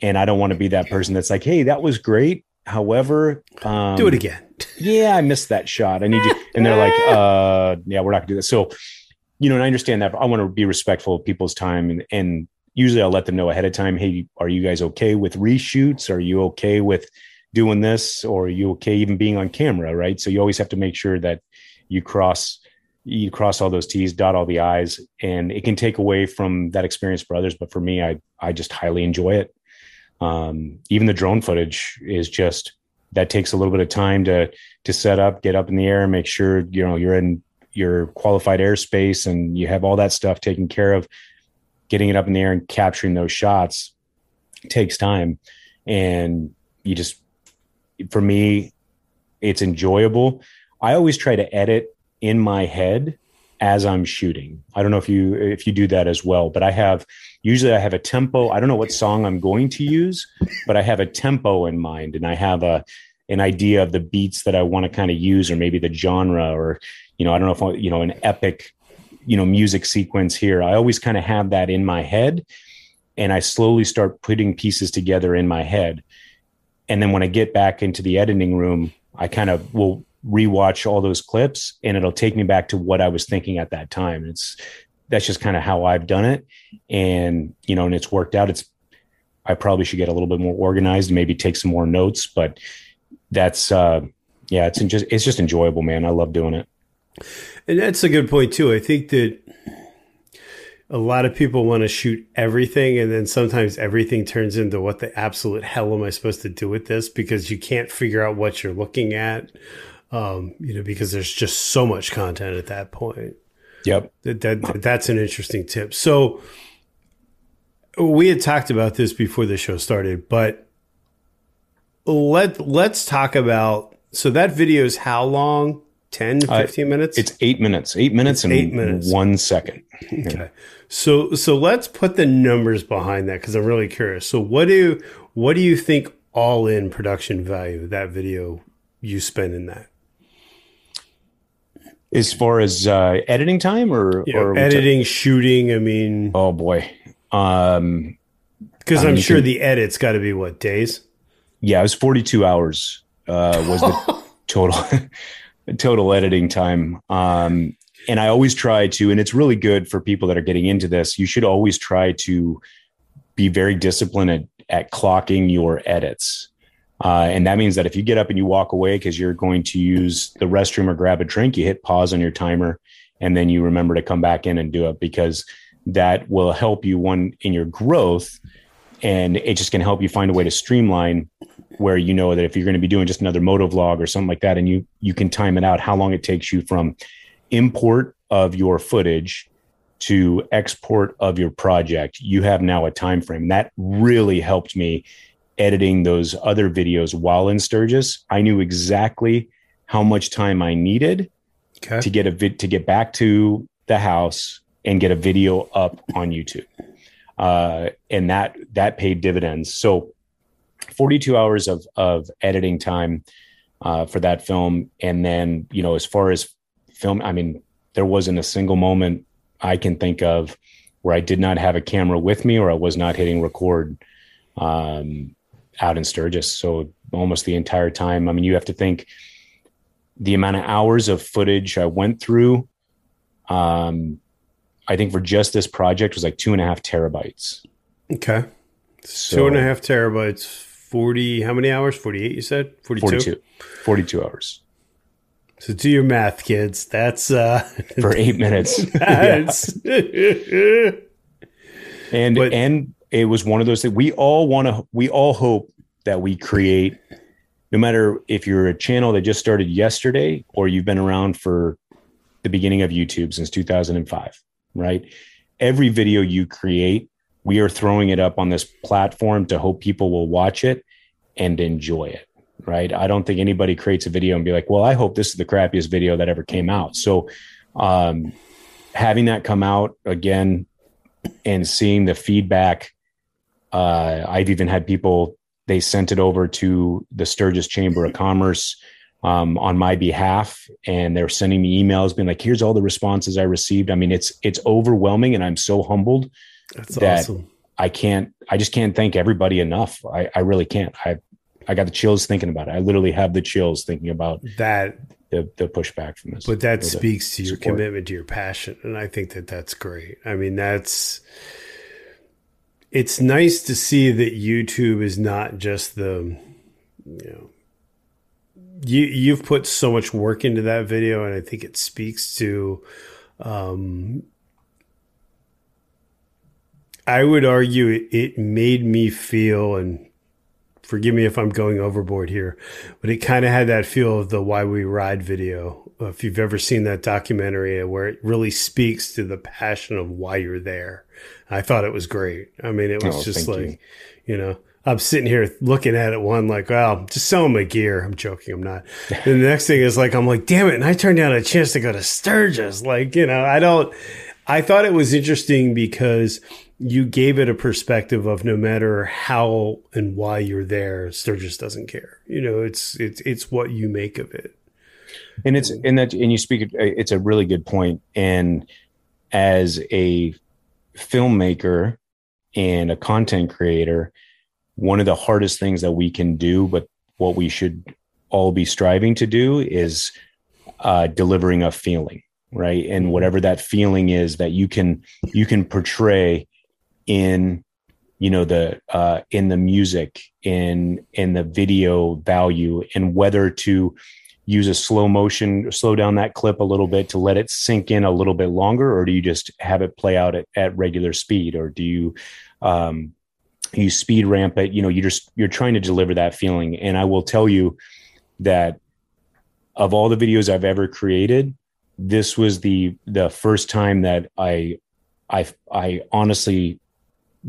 and I don't want to be that person that's like, "Hey, that was great. However, um, do it again." yeah, I missed that shot. I need you. And they're like, "Uh, yeah, we're not gonna do that." So, you know, and I understand that. I want to be respectful of people's time, and and usually I'll let them know ahead of time. Hey, are you guys okay with reshoots? Are you okay with doing this, or are you okay even being on camera? Right. So you always have to make sure that you cross you cross all those T's, dot all the I's, and it can take away from that experience for others. But for me, I I just highly enjoy it. Um, even the drone footage is just that takes a little bit of time to to set up, get up in the air, make sure you know you're in your qualified airspace and you have all that stuff taken care of. Getting it up in the air and capturing those shots takes time, and you just for me, it's enjoyable. I always try to edit in my head as I'm shooting. I don't know if you if you do that as well, but I have usually I have a tempo. I don't know what song I'm going to use, but I have a tempo in mind and I have a an idea of the beats that I want to kind of use or maybe the genre or you know, I don't know if you know an epic you know music sequence here. I always kind of have that in my head and I slowly start putting pieces together in my head. And then when I get back into the editing room, I kind of will rewatch all those clips and it'll take me back to what I was thinking at that time. It's that's just kind of how I've done it. And, you know, and it's worked out. It's, I probably should get a little bit more organized, maybe take some more notes, but that's, uh, yeah, it's just, it's just enjoyable, man. I love doing it. And that's a good point too. I think that a lot of people want to shoot everything and then sometimes everything turns into what the absolute hell am I supposed to do with this because you can't figure out what you're looking at um, you know, because there's just so much content at that point. Yep. That, that, that's an interesting tip. So we had talked about this before the show started, but let let's talk about so that video is how long? 10 15 uh, minutes? It's 8 minutes. 8 minutes it's and eight minutes. 1 second. Okay. Yeah. So so let's put the numbers behind that cuz I'm really curious. So what do what do you think all in production value that video you spend in that? as far as uh, editing time or, yeah, or editing, shooting. I mean, oh boy, um, because I'm sure can, the edits got to be what days. Yeah, it was 42 hours. Uh, was the total total editing time. Um, and I always try to, and it's really good for people that are getting into this. You should always try to be very disciplined at, at clocking your edits. Uh, and that means that if you get up and you walk away because you're going to use the restroom or grab a drink, you hit pause on your timer and then you remember to come back in and do it because that will help you one in your growth and it just can help you find a way to streamline where you know that if you're going to be doing just another moto vlog or something like that and you you can time it out how long it takes you from import of your footage to export of your project you have now a time frame that really helped me editing those other videos while in Sturgis, I knew exactly how much time I needed okay. to get a vid to get back to the house and get a video up on YouTube. Uh, and that that paid dividends. So 42 hours of of editing time uh, for that film. And then, you know, as far as film, I mean, there wasn't a single moment I can think of where I did not have a camera with me or I was not hitting record. Um, out in Sturgis. So almost the entire time. I mean, you have to think the amount of hours of footage I went through. Um, I think for just this project was like two and a half terabytes. Okay. So, two and a half terabytes, 40, how many hours? 48, you said? 42? 42, 42 hours. So do your math, kids. That's uh for eight minutes. and but, and it was one of those that we all want to we all hope that we create no matter if you're a channel that just started yesterday or you've been around for the beginning of YouTube since 2005 right every video you create we are throwing it up on this platform to hope people will watch it and enjoy it right? I don't think anybody creates a video and be like well i hope this is the crappiest video that ever came out. So um, having that come out again and seeing the feedback uh, i've even had people they sent it over to the sturgis chamber of commerce um, on my behalf and they're sending me emails being like here's all the responses i received. I mean it's it's overwhelming and i'm so humbled That's that awesome. i can't i just can't thank everybody enough i, I really can't i i got the chills thinking about it i literally have the chills thinking about That, the, the pushback from this but that speaks to your support. commitment to your passion, and I think that that's great. I mean, that's. It's nice to see that YouTube is not just the, you know, you you've put so much work into that video, and I think it speaks to. Um, I would argue it, it made me feel, and forgive me if I'm going overboard here, but it kind of had that feel of the Why We Ride video. If you've ever seen that documentary uh, where it really speaks to the passion of why you're there. I thought it was great. I mean, it was Oh, just like, you. know, I'm sitting here looking at it one like, well, just sell my gear. I'm joking. I'm not. and the next thing is like, I'm like, damn it. And I turned down a chance to go to Sturgis. Like, you know, I don't, I thought it was interesting because you gave it a perspective of no matter how and why you're there, Sturgis doesn't care. You know, it's it's it's what you make of it. and it's and that and you speak it's a really good point. point and as a filmmaker and a content creator one of the hardest things that we can do but what we should all be striving to do is uh, delivering a feeling right and whatever that feeling is that you can you can portray in you know the uh in the music in in the video value and whether to use a slow motion slow down that clip a little bit to let it sink in a little bit longer or do you just have it play out at, at regular speed? Or do you um you speed ramp it? You know you just you're trying to deliver that feeling. And i will tell you that of all the videos i've ever created this was the the first time that i i i honestly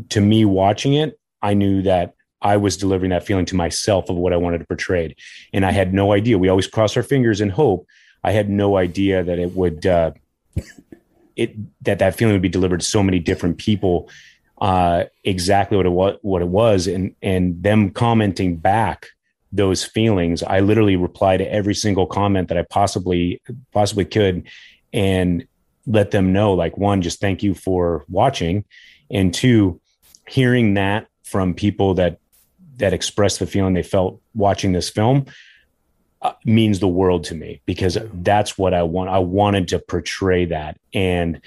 to me watching it i knew that I was delivering that feeling to myself of what I wanted to portray. And I had no idea. We always cross our fingers and hope. I had no idea that it would, uh, it, that that feeling would be delivered to so many different people, uh, exactly what it was, what it was. And, and them commenting back those feelings. I literally replied to every single comment that I possibly, possibly could and let them know like one, just thank you for watching. And two, hearing that from people that that expressed the feeling they felt watching this film uh, means the world to me because that's what I want. I wanted to portray that, and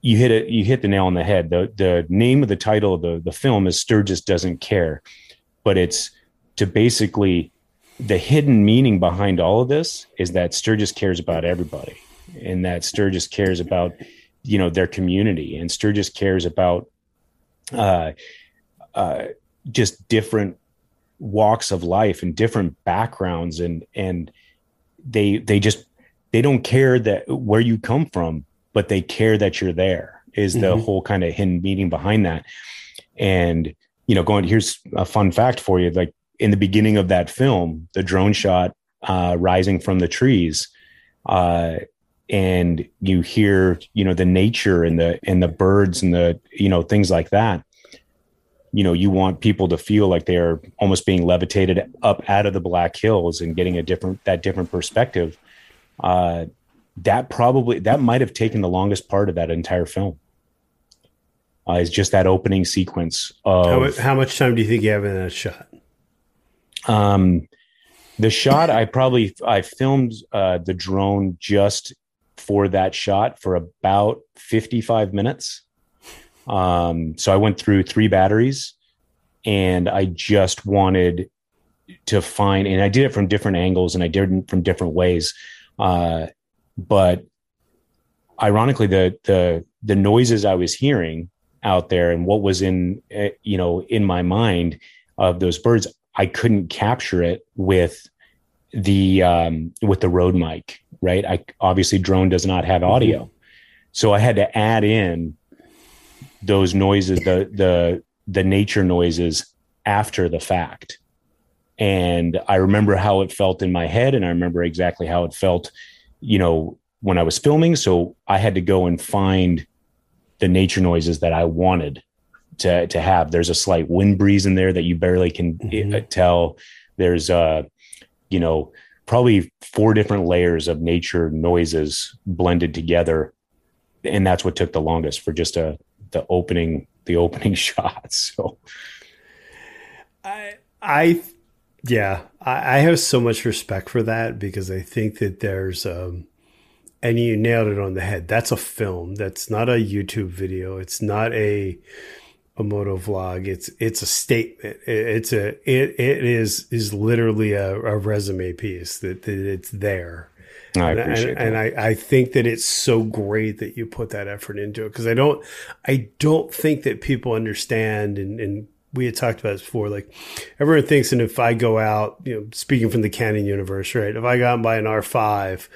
you hit it. You hit the nail on the head. the The name of the title of the the film is Sturgis doesn't care, but it's to basically the hidden meaning behind all of this is that Sturgis cares about everybody, and that Sturgis cares about you know their community, and Sturgis cares about. Uh, uh, just different walks of life and different backgrounds. And and they they just they don't care that where you come from but they care that you're there is the Mhm. whole kind of hidden meaning behind that. And you know going here's a fun fact for you. Like in the beginning of that film the drone shot uh rising from the trees uh and you hear you know the nature and the and the birds and the you know things like that you know you want people to feel like they're almost being levitated up out of the black hills and getting a different that different perspective uh that probably that might have taken the longest part of that entire film uh, is just that opening sequence of How, mu- how much time do you think you have in that shot? um the shot i probably i filmed uh the drone just for that shot for about 55 minutes. Um so i went through three batteries and i just wanted to find and i did it from different angles and i did it from different ways. Uh but ironically the the the noises i was hearing out there and what was in eh, you know in my mind of those birds i couldn't capture it with the um with the Rode mic right i obviously drone does not have audio so i had to add in those noises, the the the nature noises after the fact. And I remember how it felt in my head, and I remember exactly how it felt, you know, when I was filming. So I had to go and find the nature noises that I wanted to to have. There's a slight wind breeze in there that you barely can mm-hmm. Uh, tell. There's uh, you know, probably four different layers of nature noises blended together, and that's what took the longest for just a the opening the opening shot. So I I yeah, I, I have so much respect for that because I think that there's um and you nailed it on the head. That's a film. That's not a YouTube video. It's not a a moto vlog. It's it's a statement. It's a it it is is literally a, a resume piece that, that it's there. I appreciate and, and, and I, I think that it's so great that you put that effort into it because I don't I don't think that people understand and, and we had talked about this before. Like everyone thinks, and if I go out, you know, speaking from the Canon universe, right? If I go out and buy an R5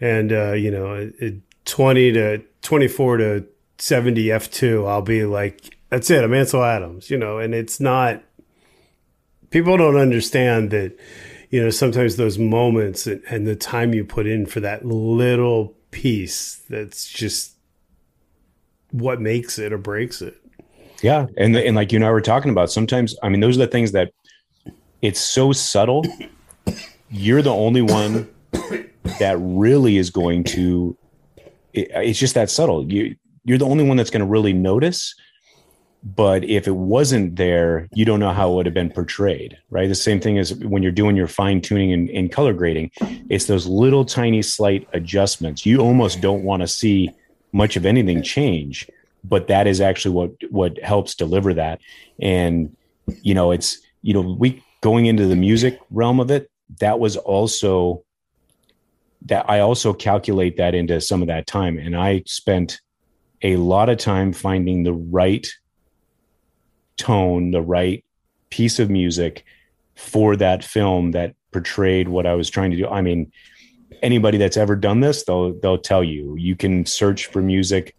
and, uh, you know, 20 to 24 to 70 F2, I'll be like, that's it. I'm Ansel Adams, you know, and it's not, people don't understand that, you know, sometimes those moments and, and the time you put in for that little piece that's just what makes it or breaks it. Yeah, and and like you and I were talking about, sometimes I mean those are the things that it's so subtle. You're the only one that really is going to. It, it's just that subtle. You you're the only one that's going to really notice. But if it wasn't there, you don't know how it would have been portrayed, right? The same thing as when you're doing your fine tuning and, and color grading. It's those little tiny slight adjustments. You almost don't want to see much of anything change but that is actually what what helps deliver that and you know it's you know we going into the music realm of it that was also that I also calculate that into some of that time and I spent a lot of time finding the right tone the right piece of music for that film that portrayed what I was trying to do I mean anybody that's ever done this they'll they'll tell you you can search for music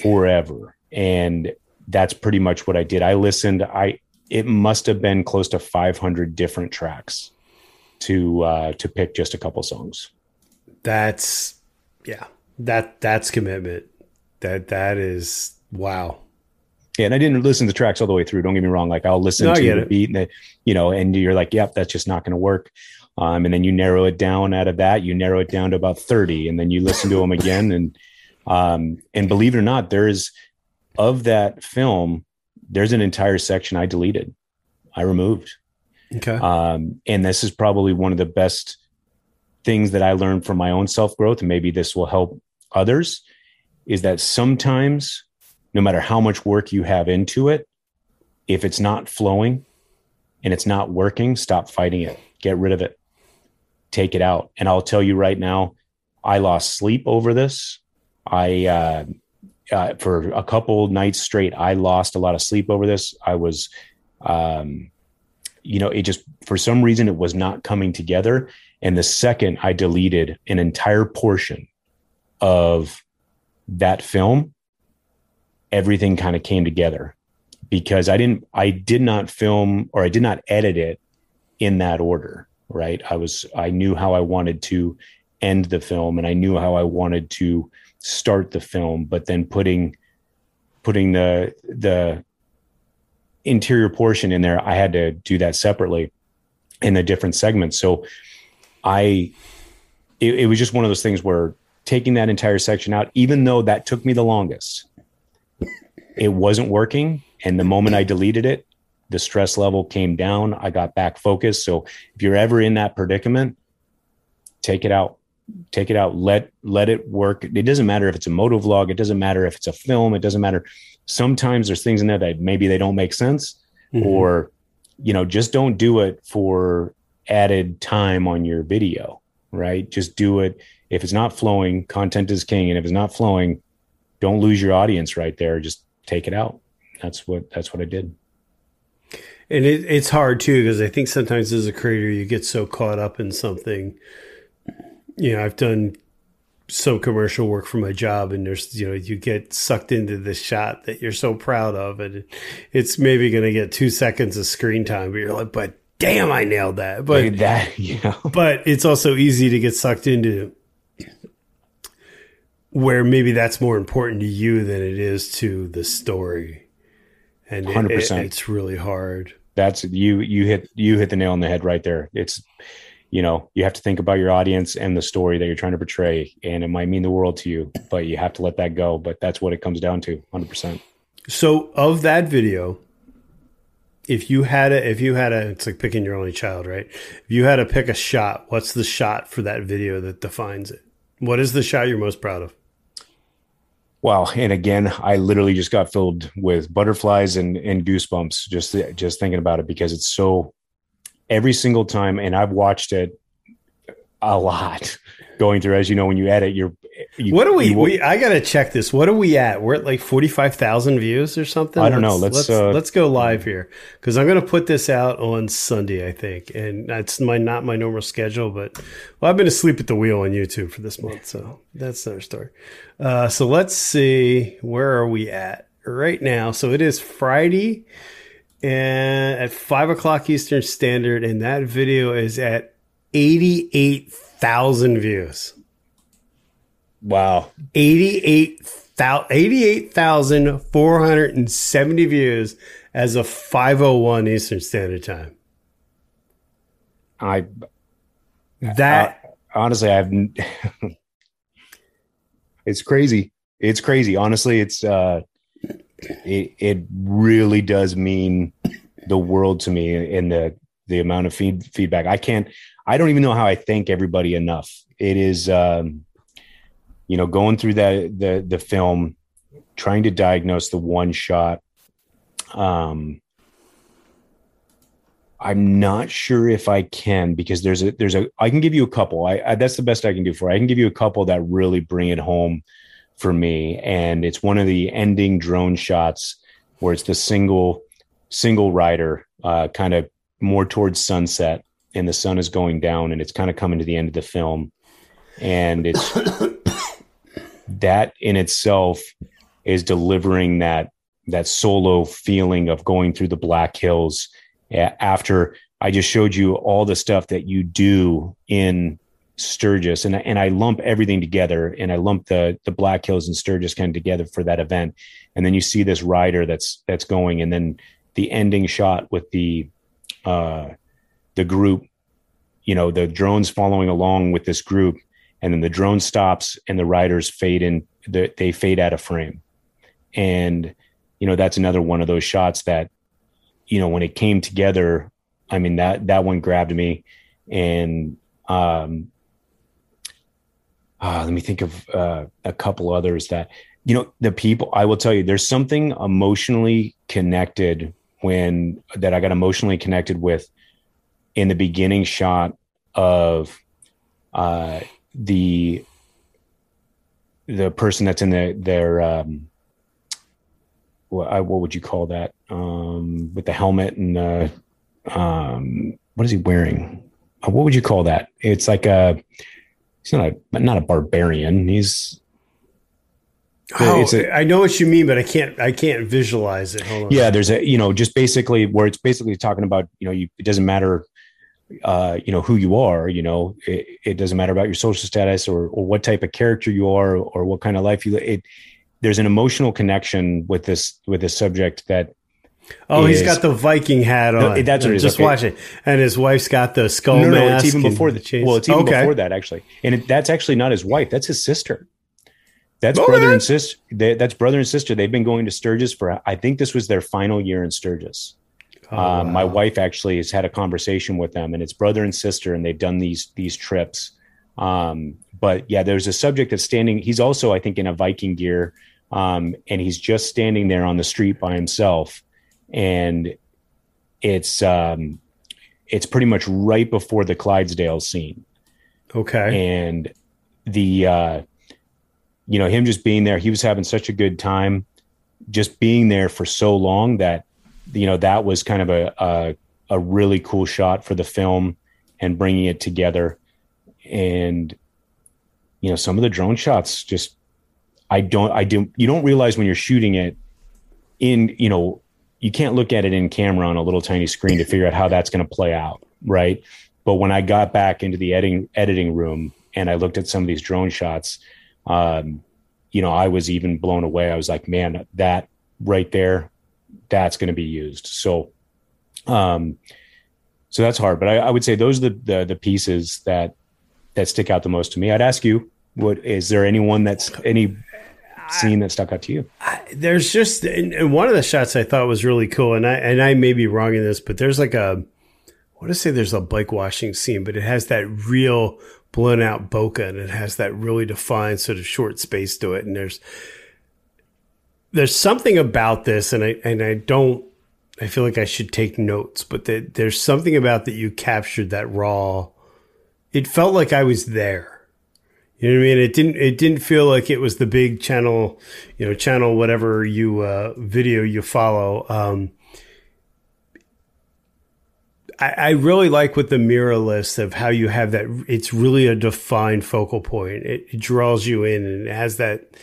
forever. And that's pretty much what I did. I listened, I it must have been close to 500 different tracks to uh to pick just a couple songs. That's yeah. That that's commitment. That that is wow. Yeah, and I didn't listen to tracks all the way through. Don't get me wrong. Like I'll listen no, to the beat and the, you know, and you're like, yep, that's just not going to work. Um, and then you narrow it down out of that, you narrow it down to about 30 and then you listen to them again and um, and believe it or not, there is of that film, there's an entire section I deleted, I removed. Okay. Um, and this is probably one of the best things that I learned from my own self growth, and maybe this will help others, is that sometimes, no matter how much work you have into it, if it's not flowing and it's not working, stop fighting it. Get rid of it. Take it out. And I'll tell you right now, I lost sleep over this. I uh, uh, for a couple nights straight, I lost a lot of sleep over this. I was, um, you know, it just for some reason it was not coming together. And the second I deleted an entire portion of that film, everything kind of came together because I didn't, I did not film or I did not edit it in that order. Right. I was, I knew how I wanted to end the film and I knew how I wanted to start the film, but then putting putting the the interior portion in there, I had to do that separately in the different segments. So I it, it was just one of those things where taking that entire section out, even though that took me the longest, it wasn't working. And the moment I deleted it, the stress level came down. I got back focused. So if you're ever in that predicament, take it out. Take it out. Let let it work. It doesn't matter if it's a moto vlog. It doesn't matter if it's a film. It doesn't matter. Sometimes there's things in there that maybe they don't make sense mm-hmm. or you know just don't do it for added time on your video right? Just do it. If it's not flowing content is king. And if it's not flowing don't lose your audience right there. Just take it out. That's what that's what i did. And it, it's hard too because i think sometimes as a creator you get so caught up in something. You know, I've done some commercial work for my job and there's you know you get sucked into this shot that you're so proud of and it's maybe going to get two seconds of screen time but you're like but damn i nailed that. But that you know? but it's also easy to get sucked into where maybe that's more important to you than it is to the story and it- 100%. it- it's really hard that's you you hit you hit the nail on the head right there it's you know you have to think about your audience and the story that you're trying to portray and it might mean the world to you but you have to let that go but that's what it comes down to 100% So of that video, if you had a, if you had a, it's like picking your only child, right? If you had to pick a shot, what's the shot for that video that defines it? What is the shot you're most proud of? Wow and again i literally just got filled with butterflies and, and goosebumps just just thinking about it because it's so every single time and i've watched it a lot going through as you know when you edit you're you, What are we, we? I gotta check this. What are we at? We're at like forty five thousand views or something. I don't know. Let's, let's, uh, let's go live here because I'm gonna put this out on Sunday, I think, and that's my not my normal schedule. But well, I've been asleep at the wheel on YouTube for this month, so that's another story. Uh, so let's see where are we at right now. So it is Friday, and at five o'clock Eastern Standard, and that video is at eighty eight thousand views. Wow. 88,000 88,470 views as of 501 Eastern Standard Time. i That honestly i've it's crazy. It's crazy. Honestly it's uh it, it really does mean the world to me in the the amount of feed, feedback. I can't i don't even know how i thank everybody enough. It is um you know going through that the the film trying to diagnose the one shot um I'm not sure if I can because there's a there's a I can give you a couple. I, I that's the best I can do for. you. I can give you a couple that really bring it home for me, and it's one of the ending drone shots where it's the single single rider, uh, kind of more towards sunset, and the sun is going down, and it's kind of coming to the end of the film, and it's that in itself is delivering that that solo feeling of going through the Black Hills after I just showed you all the stuff that you do in Sturgis, and and I lump everything together, and I lump the the Black Hills and Sturgis kind of together for that event, and then you see this rider that's that's going, and then the ending shot with the uh, the group, you know, the drones following along with this group, and then the drone stops, and the riders fade in, the, they fade out of frame, and you know that's another one of those shots that you know when it came together i mean that that one grabbed me. And um uh, let me think of uh, a couple others that you know the people i will tell you there's something emotionally connected when that i got emotionally connected with in the beginning shot of uh the the person that's in the their um what, I, what would you call that um with the helmet and the um what is he wearing uh, what would you call that it's like a he's not a not a barbarian he's oh, it's a- I know what you mean, but I can't I can't visualize it. Hold on. yeah there's a you know just basically where it's basically talking about you know you it doesn't matter uh you know who you are you know it, it doesn't matter about your social status or or what type of character you are or what kind of life you it there's an emotional connection with this with this subject that Oh, he's is- got the Viking hat No, on. that's what Just okay. watch it. And his wife's got the skull no, no, mask. it's even before the chains. Well, it's even okay. before that actually, and it, that's actually not his wife. That's his sister. That's Okay. brother and sister. They, that's brother and sister. They've been going to Sturgis for. I think this was their final year in Sturgis. Oh, um, My wife actually has had a conversation with them, and it's brother and sister, and they've done these these trips. Um, but yeah, there's a subject that's standing. He's also, I think, in a Viking gear, um, and he's just standing there on the street by himself, and it's um, it's pretty much right before the Clydesdale scene Okay. and the uh you know him just being there he was having such a good time just being there for so long that you know that was kind of a a, a really cool shot for the film and bringing it together and you know, some of the drone shots just, I don't, I do, you don't realize when you're shooting it in, you know, you can't look at it in camera on a little tiny screen to figure out how that's going to play out. Right. But when I got back into the editing, editing room and I looked at some of these drone shots, um, you know, I was even blown away. I was like, man, that right there, that's going to be used. So, um, so that's hard, but I, I would say those are the, the, the pieces that that stick out the most to me. I'd ask you, what is there anyone that's any scene that stuck out to you? I, there's just and one of the shots I thought was really cool, and I and I may be wrong in this, but there's like a I want to say there's a bike washing scene, but it has that real blown out bokeh and it has that really defined sort of short space to it. And there's there's something about this, and I and I don't I feel like I should take notes, but the, there's something about that you captured that raw. It felt like I was there. You know what I mean? It didn't. It didn't feel like it was the big channel, you know, channel whatever you uh, video you follow. Um, I, really like with the mirrorless of how you have that. It's really a defined focal point. It, it draws you in and it has that.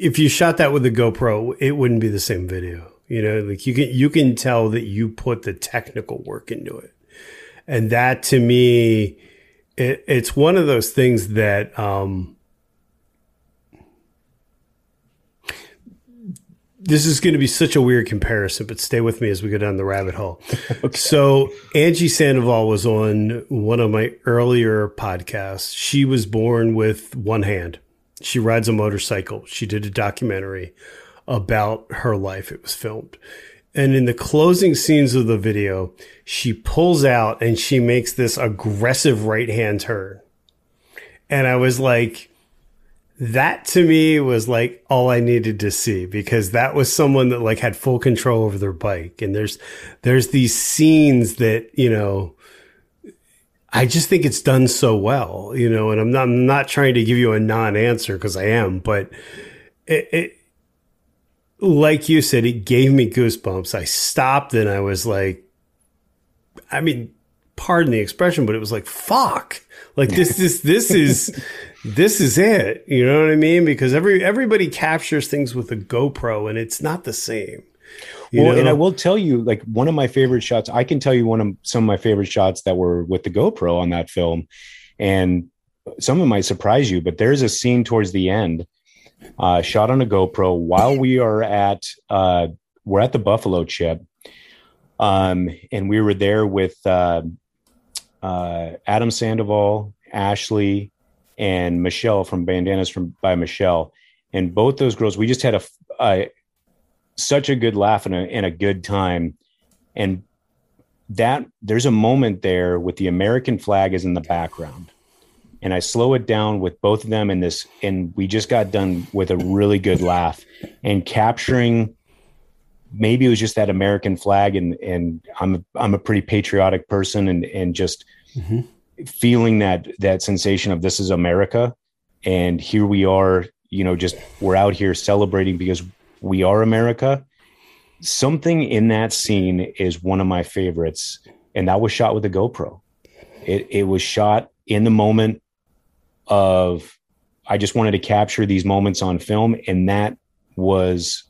If you shot that with a GoPro, it wouldn't be the same video. You know, like you can you can tell that you put the technical work into it, and that to me, it, it's one of those things that. Um, this is going to be such a weird comparison, but stay with me as we go down the rabbit hole. okay. So Angie Sandoval was on one of my earlier podcasts. She was born with one hand. She rides a motorcycle. She did a documentary about her life. It was filmed. And in the closing scenes of the video, she pulls out and she makes this aggressive right hand turn. And I was like, that to me was like all I needed to see because that was someone that like had full control over their bike. And there's, there's these scenes that, you know, I just think it's done so well, you know, and I'm not, I'm not trying to give you a non answer because I am, but it, it like you said, it gave me goosebumps. I stopped and I was like, I mean, pardon the expression, but it was like, fuck. Like this, this, this is, this is it. You know what I mean? Because every, everybody captures things with a GoPro and it's not the same. Well, know? and I will tell you, like one of my favorite shots, I can tell you one of some of my favorite shots that were with the GoPro on that film. And some of them might surprise you, but there's a scene towards the end uh, shot on a GoPro while we are at uh, we're at the Buffalo Chip, um, and we were there with uh, uh, Adam Sandoval, Ashley, and Michelle from Bandanas from by Michelle, and both those girls. We just had a, a such a good laugh and a, and a good time, and that there's a moment there with the American flag is in the background and I slow it down with both of them in this, and we just got done with a really good laugh and capturing. Maybe it was just that American flag, and and I'm a, I'm a pretty patriotic person, and and just mm-hmm. feeling that that sensation of this is America, and here we are, you know, just we're out here celebrating because we are America. Something in that scene is one of my favorites, and that was shot with a GoPro. It it was shot in the moment of I just wanted to capture these moments on film, and that was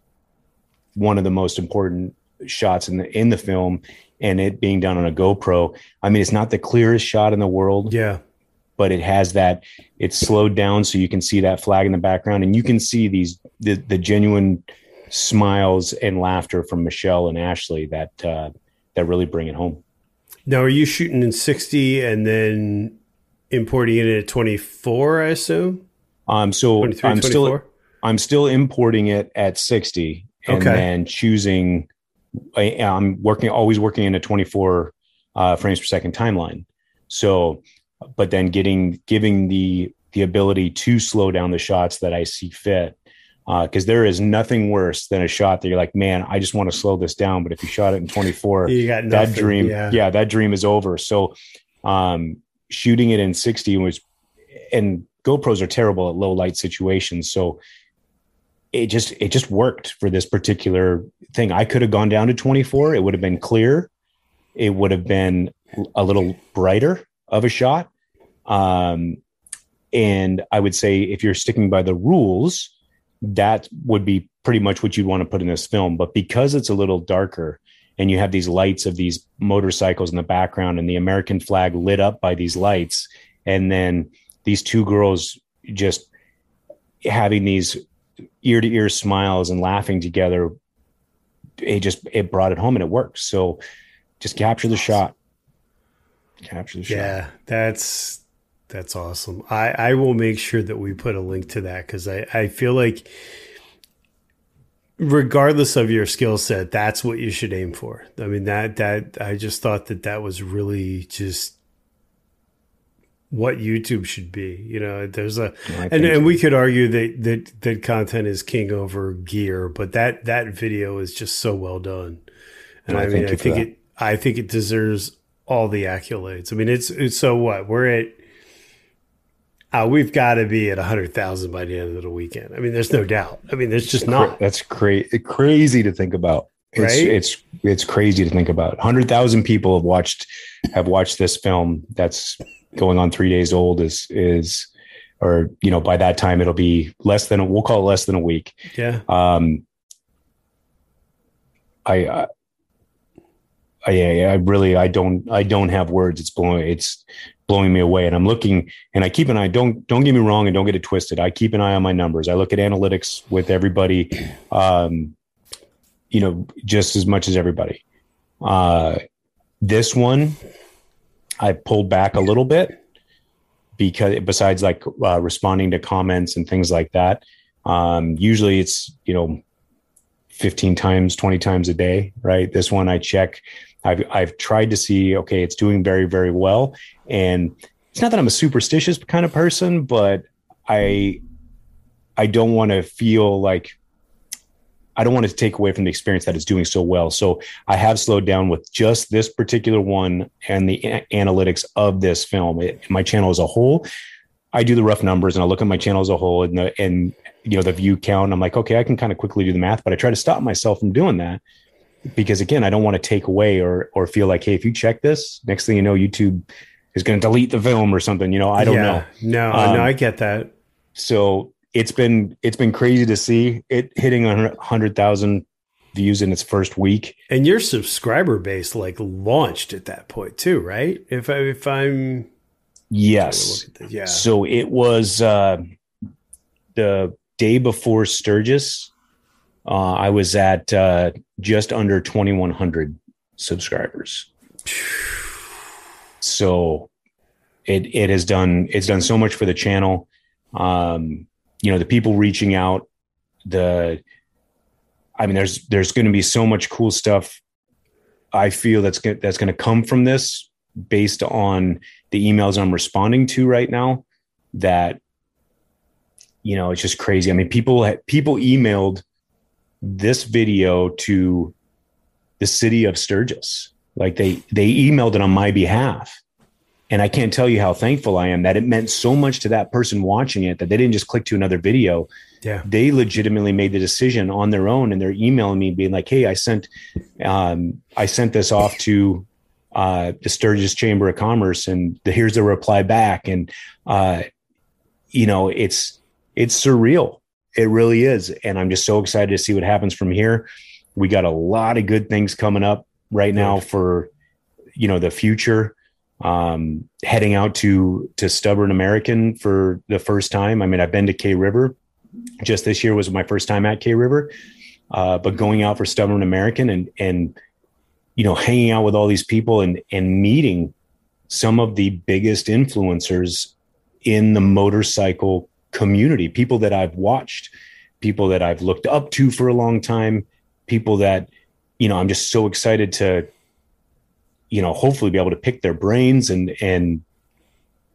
one of the most important shots in the in the film. And it being done on a GoPro, I mean, it's not the clearest shot in the world. Yeah, but it has that. It's slowed down so you can see that flag in the background, and you can see these the, the genuine smiles and laughter from Michelle and Ashley that uh, that really bring it home. Now, are you shooting in sixty and then importing it at 24, I assume. Um, so I'm 24? still I'm still importing it at 60, and okay. then choosing. I, am working always working in a 24 uh, frames per second timeline. So, but then getting giving the the ability to slow down the shots that I see fit. Because uh, there is nothing worse than a shot that you're like, man, I just want to slow this down. But if you shot it in 24, that dream, yeah. yeah, that dream is over. So, um, shooting it in 60 was and GoPros are terrible at low light situations. So it just it just worked for this particular thing. I could have gone down to 24. It would have been clear. It would have been a little brighter of a shot. Um, And I would say if you're sticking by the rules, that would be pretty much what you'd want to put in this film. But because it's a little darker and you have these lights of these motorcycles in the background and the American flag lit up by these lights, and then these two girls just having these ear to ear smiles and laughing together, it just it brought it home and it works. So just capture the shot. Capture the shot. Yeah, that's that's awesome. I, I will make sure that we put a link to that because I, I feel like regardless of your skill set, that's what you should aim for. I mean that that I just thought that that was really just what YouTube should be. You know, there's a and, and we could argue that that that content is king over gear, but that that video is just so well done. And I, I mean, I think it I think it deserves all the accolades. I mean, it's it's so what we're at uh, we've got to be at 100,000 by the end of the weekend. I mean, there's no doubt. I mean, there's just not. That's cra- crazy to think about. It's, right? it's it's crazy to think about. 100,000 people have watched have watched this film that's going on 3 days old is is or you know by that time it'll be less than a, we'll call it less than a week. Yeah. Um I, I I, I really I don't I don't have words. It's blowing it's blowing me away. And I'm looking and I keep an eye. Don't don't get me wrong and don't get it twisted. I keep an eye on my numbers. I look at analytics with everybody, um, you know, just as much as everybody. Uh, this one, I pulled back a little bit because besides like uh, responding to comments and things like that, um, usually it's you know 15 times, 20 times a day, right? This one I check I've I've tried to see okay, it's doing very very well, and it's not that I'm a superstitious kind of person, but I I don't want to feel like I don't want to take away from the experience that it's doing so well. So I have slowed down with just this particular one and the a- analytics of this film. It, my channel as a whole, I do the rough numbers and I look at my channel as a whole and the and you know the view count. I'm like, okay, I can kind of quickly do the math, but I try to stop myself from doing that because again, I don't want to take away or or feel like, hey, if you check this, next thing you know, YouTube is going to delete the film or something. You know, I don't yeah, know. No, um, no, I get that. So it's been it's been crazy to see it hitting a hundred thousand views in its first week. And your subscriber base like launched at that point too, right? If I if I'm yes, yeah. So it was uh, the day before Sturgis uh, I was at uh, just under 2,100 subscribers. So it it has done it's done so much for the channel. Um, you know, the people reaching out, the I mean, there's there's going to be so much cool stuff. I feel that's going that's going to come from this based on the emails I'm responding to right now. That you know, it's just crazy. I mean, people people emailed this video to the city of Sturgis. Like they they emailed it on my behalf. And I can't tell you how thankful I am that it meant so much to that person watching it that they didn't just click to another video. Yeah. They legitimately made the decision on their own and they're emailing me being like, Hey, I sent, um, I sent this off to, uh, the Sturgis Chamber of Commerce and the, here's the reply back. And, uh, you know, it's, it's surreal it really is. And I'm just so excited to see what happens from here. We got a lot of good things coming up right now for, you know, the future. Um, heading out to to Stubborn American for the first time. I mean, I've been to K River. Just this year was my first time at K River. Uh, but going out for Stubborn American and and you know, hanging out with all these people and and meeting some of the biggest influencers in the motorcycle community, people that I've watched, people that I've looked up to for a long time, people that, you know, I'm just so excited to, you know, hopefully be able to pick their brains and, and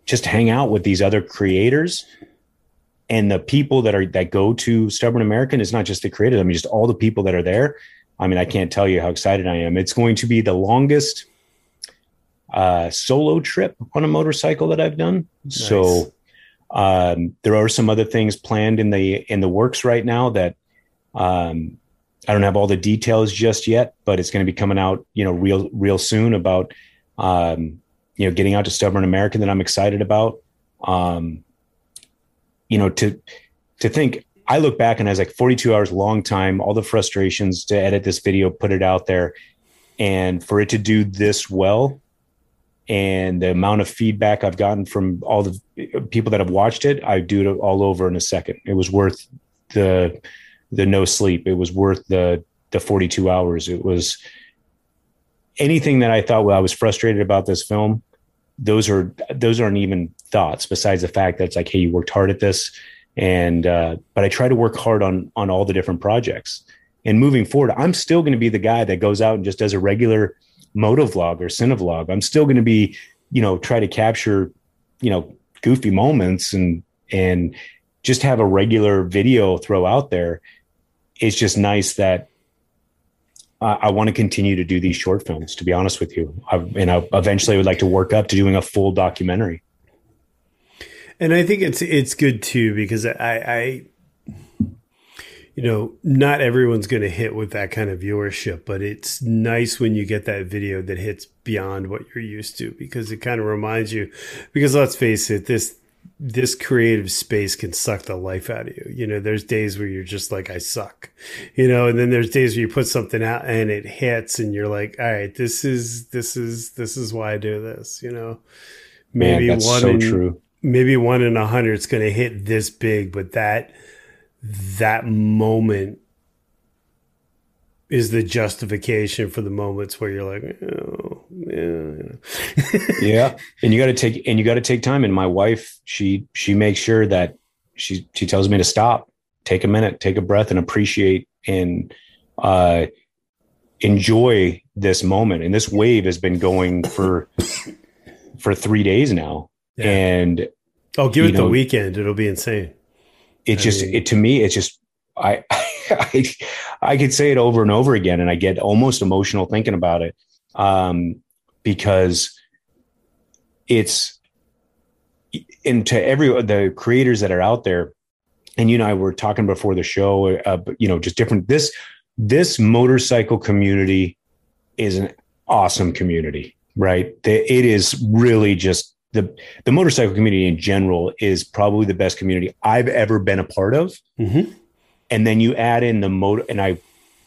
just hang out with these other creators. And the people that are, that go to Stubborn American is not just the creators. I mean, just all the people that are there. I mean, I can't tell you how excited I am. It's going to be the longest uh, solo trip on a motorcycle that I've done. Nice. So um, there are some other things planned in the in the works right now that um, I don't have all the details just yet, but it's going to be coming out, you know, real real soon about um, you know getting out to Stubborn American that I'm excited about. Um, you know, to to think I look back and I was like 42 hours, long time, all the frustrations to edit this video, put it out there, and for it to do this well, and the amount of feedback I've gotten from all the people that have watched it, I do it all over in a second. It was worth the the no sleep. It was worth the the 42 hours. It was anything that I thought well, I was frustrated about this film. Those are those aren't even thoughts. Besides the fact that it's like, hey, you worked hard at this, and uh, but I try to work hard on on all the different projects. And moving forward, I'm still going to be the guy that goes out and just does a regular motovlog or cinevlog. I'm still going to be, you know, try to capture, you know, goofy moments and and just have a regular video throw out there. It's just nice that I want to continue to do these short films. To be honest with you, I, and I eventually would like to work up to doing a full documentary. And I think it's it's good too because I, I you know, not everyone's going to hit with that kind of viewership, but it's nice when you get that video that hits beyond what you're used to because it kind of reminds you. Because let's face it, this this creative space can suck the life out of you. You know, there's days where you're just like, I suck, you know, and then there's days where you put something out and it hits and you're like, all right, this is, this is, this is why I do this, you know, maybe Man, one, so in, true. maybe one in a hundred is going to hit this big, but that, that moment is the justification for the moments where you're like, oh, yeah, yeah. And you got to take and you got to take time. And my wife, she she makes sure that she she tells me to stop, take a minute, take a breath, and appreciate and uh, enjoy this moment. And this wave has been going for for three days now. Yeah. And oh, give it know, the weekend; it'll be insane. It I just mean, it to me, it's just I, I I could say it over and over again, and I get almost emotional thinking about it um, because it's into every the creators that are out there, and you and I were talking before the show, uh, you know, just different. This this motorcycle community is an awesome community, right? It is really just the the motorcycle community in general is probably the best community I've ever been a part of. Mm-hmm. And then you add in the motor, and I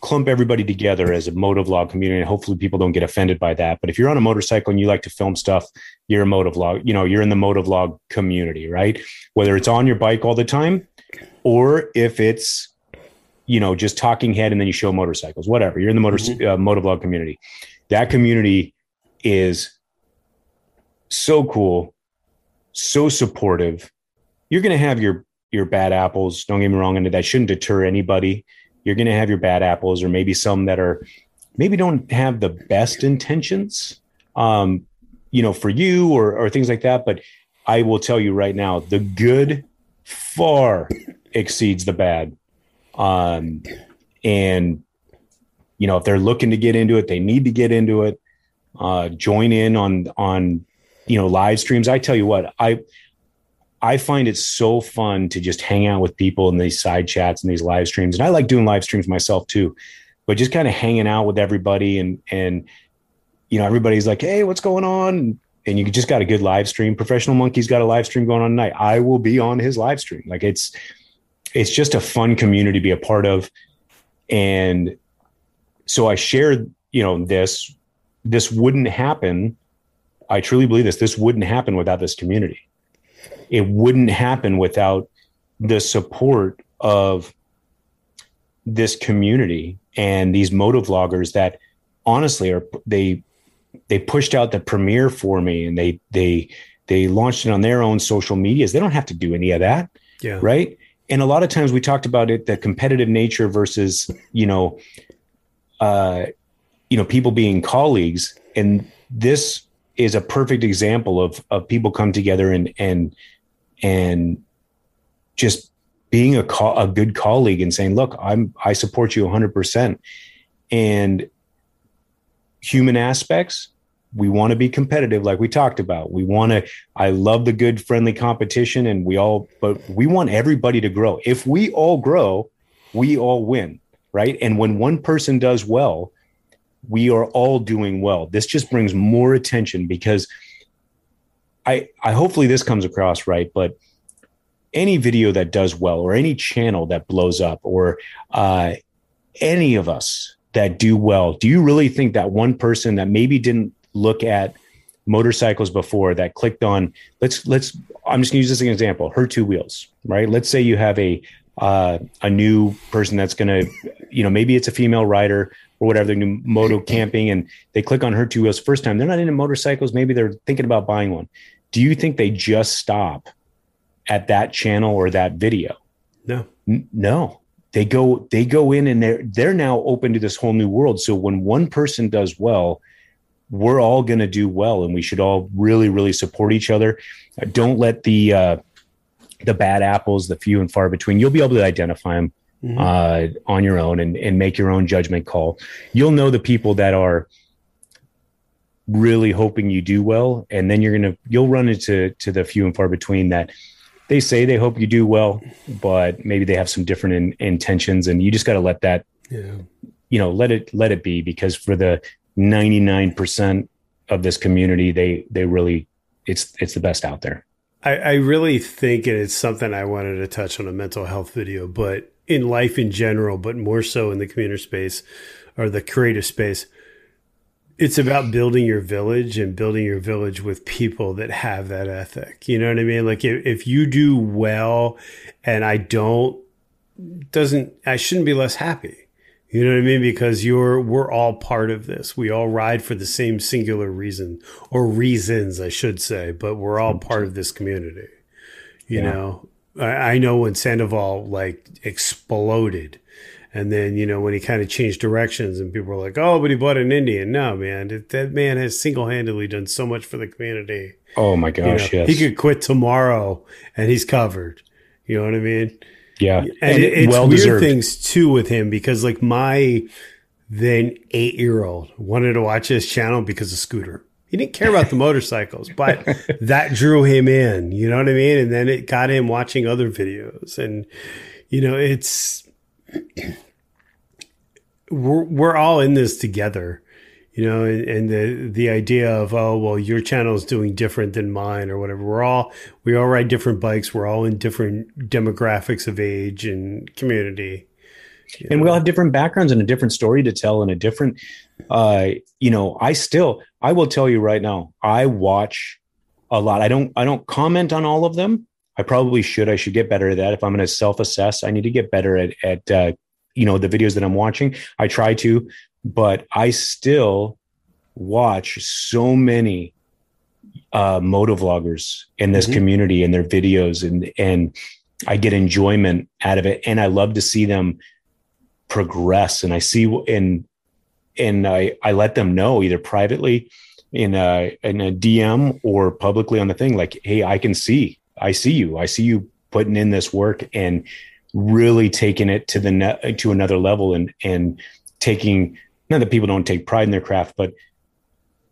clump everybody together as a motovlog community. And hopefully, people don't get offended by that. But if you're on a motorcycle and you like to film stuff, you're a motovlog. You know, you're in the motovlog community, right? Whether it's on your bike all the time, or if it's you know just talking head and then you show motorcycles, whatever. You're in the motor mm-hmm. uh, motovlog community. That community is so cool, so supportive. You're going to have your your bad apples. Don't get me wrong, and that shouldn't deter anybody. You're going to have your bad apples, or maybe some that are maybe don't have the best intentions, um, you know, for you or or things like that. But I will tell you right now, the good far exceeds the bad. Um, and you know, if they're looking to get into it, they need to get into it. Uh, join in on on you know live streams. I tell you what i i find it so fun to just hang out with people in these side chats and these live streams. And i like doing live streams myself too but just kind of hanging out with everybody and and you know everybody's like hey what's going on? And you just got a good live stream. Professional monkey's got a live stream going on tonight. I will be on his live stream. Like it's it's just a fun community to be a part of. And so i shared you know this this wouldn't happen I truly believe this. This wouldn't happen without this community. It wouldn't happen without the support of this community and these moto vloggers that honestly are they they pushed out the premiere for me and they they they launched it on their own social medias. They don't have to do any of that. Yeah. Right. And a lot of times we talked about it, the competitive nature versus, you know, uh, you know, people being colleagues. And this is a perfect example of of people come together and and and just being a co- a good colleague and saying, "Look, I'm I support you 100%." And human aspects, we want to be competitive like we talked about. We want to I love the good friendly competition and we all but we want everybody to grow. If we all grow, we all win, right? And when one person does well, we are all doing well. This just brings more attention because I, I hopefully this comes across right, but any video that does well or any channel that blows up or uh, any of us that do well, do you really think that one person that maybe didn't look at motorcycles before that clicked on let's let's I'm just gonna use this as an example, her two wheels, right? Let's say you have a uh, a new person that's gonna, you know, maybe it's a female rider or whatever, they're new moto camping and they click on her two wheels first time. They're not into motorcycles, maybe they're thinking about buying one. Do you think they just stop at that channel or that video? No. N- no. They go they go in and they're they're now open to this whole new world. So when one person does well, we're all going to do well and we should all really really support each other don't let the uh, the bad apples the few and far between you'll be able to identify them mm-hmm. uh, on your own and, and make your own judgment call you'll know the people that are really hoping you do well and then you're gonna you'll run into to the few and far between that they say they hope you do well but maybe they have some different in, intentions and you just got to let that yeah. you know let it let it be because for the 99% of this community, they, they really, it's, it's the best out there. I, I really think it's something I wanted to touch on a mental health video, but in life in general, but more so in the community space or the creative space, it's about building your village and building your village with people that have that ethic. You know what I mean? Like if, if you do well and I don't, doesn't, I shouldn't be less happy. You know what I mean? Because you're, we're all part of this. We all ride for the same singular reason or reasons, I should say, but we're all part of this community. You yeah. know, I, know when Sandoval like exploded and then, you know, when he kind of changed directions and people were like, oh, but he bought an Indian. No, man, that man has single handedly done so much for the community. Oh my gosh. You know, yes. He could quit tomorrow and he's covered. You know what I mean? Yeah, and, and it, it's well weird deserved. things too with him because like my then eight year old wanted to watch his channel because of Scooter. He didn't care about the motorcycles, but that drew him in. You know what I mean? And then it got him watching other videos, and you know it's we're we're all in this together you know, and, and, the the idea of oh well, your channel is doing different than mine or whatever. We're all we all ride different bikes. We're all in different demographics of age and community, and we all have different backgrounds and a different story to tell and a different. Uh, you know, I still I will tell you right now, I watch a lot. I don't I don't comment on all of them. I probably should. I should get better at that. If I'm going to self assess, I need to get better at at uh, you know the videos that I'm watching. I try to, but I still watch so many uh, moto vloggers in this mm-hmm. community and their videos, and and I get enjoyment out of it, and I love to see them progress. And I see and and I I let them know either privately in a in a DM or publicly on the thing, like, hey, I can see, I see you, I see you putting in this work and really taking it to the net to another level and and taking not that people don't take pride in their craft, but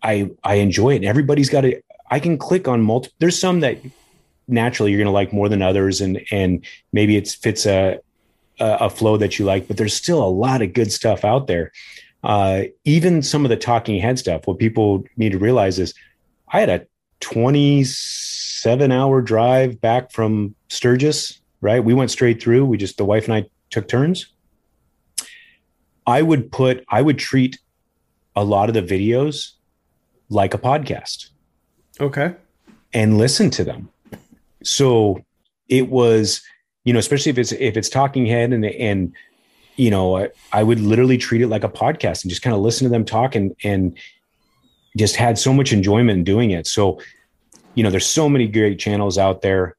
I I enjoy it. Everybody's got to. I can click on multiple. There's some that naturally you're going to like more than others, and and maybe it fits a a flow that you like. But there's still a lot of good stuff out there. Uh, even some of the talking head stuff. What people need to realize is, I had a 27 hour drive back from Sturgis. Right, we went straight through. We just the wife and I took turns I would put, I would treat a lot of the videos like a podcast. Okay. And listen to them. So it was, you know, especially if it's if it's talking head and and you know, I, I would literally treat it like a podcast and just kind of listen to them talk and and just had so much enjoyment in doing it. So, you know, there's so many great channels out there.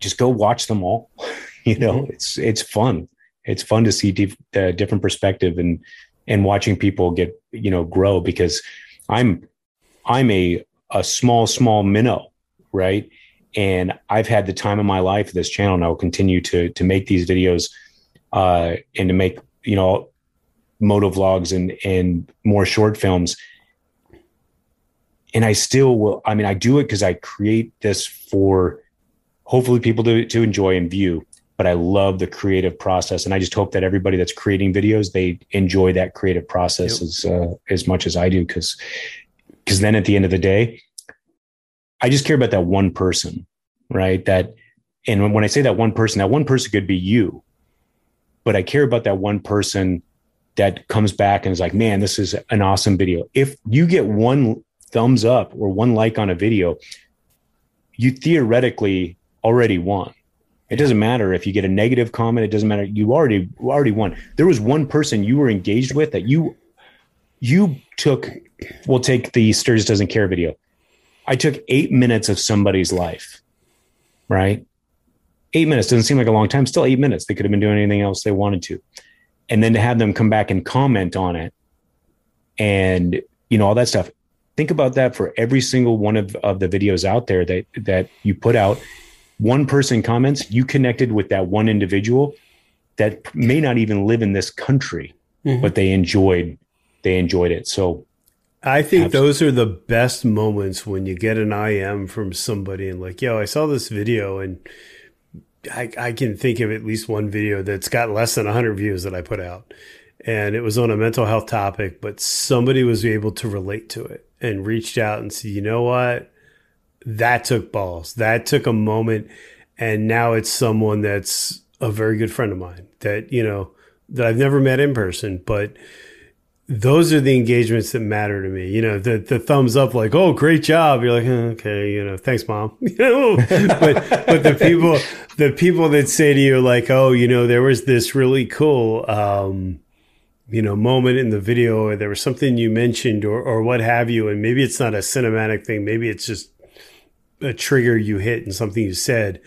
Just go watch them all. you know, mm-hmm. it's it's fun it's fun to see uh, different perspective and and watching people get you know grow because I'm I'm a a small small minnow right and I've had the time of my life this channel and I will continue to to make these videos uh, and to make you know moto vlogs and and more short films and I still will I mean I do it because I create this for hopefully people to to enjoy and view but I love the creative process, and I just hope that everybody that's creating videos they enjoy that creative process yep. as uh, as much as I do, because because then at the end of the day, I just care about that one person, right? That And when I say that one person, that one person could be you, but I care about that one person that comes back and is like, man, this is an awesome video. If you get one thumbs up or one like on a video, you theoretically already won. It doesn't matter if you get a negative comment. It doesn't matter. You already already won. There was one person you were engaged with that you you took. We'll take the Sturgis doesn't care video. I took eight minutes of somebody's life, right? Eight minutes doesn't seem like a long time. Still eight minutes. They could have been doing anything else they wanted to, and then to have them come back and comment on it, and you know all that stuff. Think about that for every single one of, of the videos out there that that you put out one person comments, you connected with that one individual that may not even live in this country, mm-hmm. but they enjoyed they enjoyed it. So I think absolutely. those are the best moments when you get an IM from somebody and like, yo, I saw this video and I, I can think of at least one video that's got less than 100 views that I put out. And it was on a mental health topic, but somebody was able to relate to it and reached out and said, you know what? that took balls. That took a moment. And now it's someone that's a very good friend of mine that, you know, that I've never met in person, but those are the engagements that matter to me. You know, the the thumbs up, like, oh, great job. You're like, oh, okay, you know, thanks, mom. You know, but but the people the people that say to you, like, oh, you know, there was this really cool um, you know, moment in the video, or there was something you mentioned, or or what have you, and maybe it's not a cinematic thing, maybe it's just a trigger you hit and something you said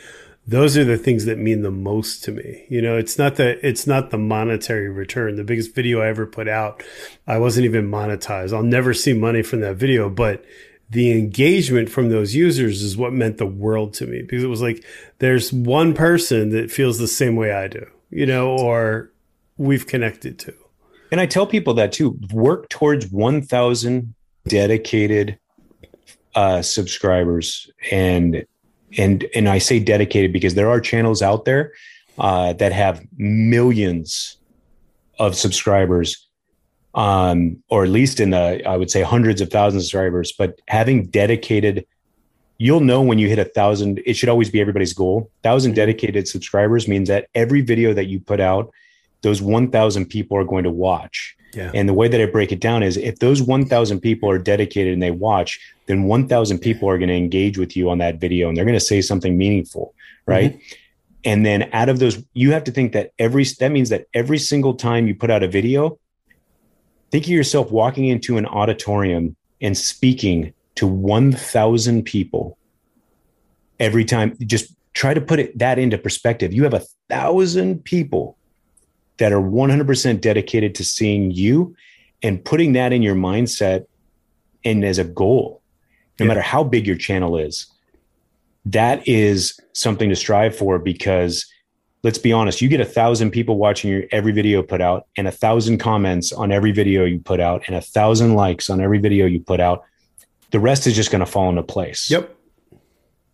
those are the things that mean the most to me. You know it's not the it's not the monetary return. The biggest video i ever put out i wasn't even monetized. I'll never see money from that video but the engagement from those users is what meant the world to me because it was like there's one person that feels the same way i do you know or we've connected to. And i tell people that too work towards 1000 dedicated uh, subscribers and and and I say dedicated because there are channels out there uh, that have millions of subscribers, um, or at least in the I would say hundreds of thousands of subscribers. But having dedicated, you'll know when you hit a thousand. It should always be everybody's goal. Thousand mm-hmm. dedicated subscribers means that every video that you put out, those one thousand people are going to watch. Yeah. And the way that I break it down is if those 1,000 people are dedicated and they watch, then 1,000 people are going to engage with you on that video and they're going to say something meaningful, right? Mm-hmm. And then out of those, you have to think that every, that means that every single time you put out a video, think of yourself walking into an auditorium and speaking to 1,000 people every time. Just try to put it, that into perspective. You have a thousand people that are 100% dedicated to seeing you and putting that in your mindset and as a goal, no yeah. matter how big your channel is. That is something to strive for because let's be honest, you get a thousand people watching your every video put out and a thousand comments on every video you put out and a thousand likes on every video you put out. The rest is just going to fall into place. Yep.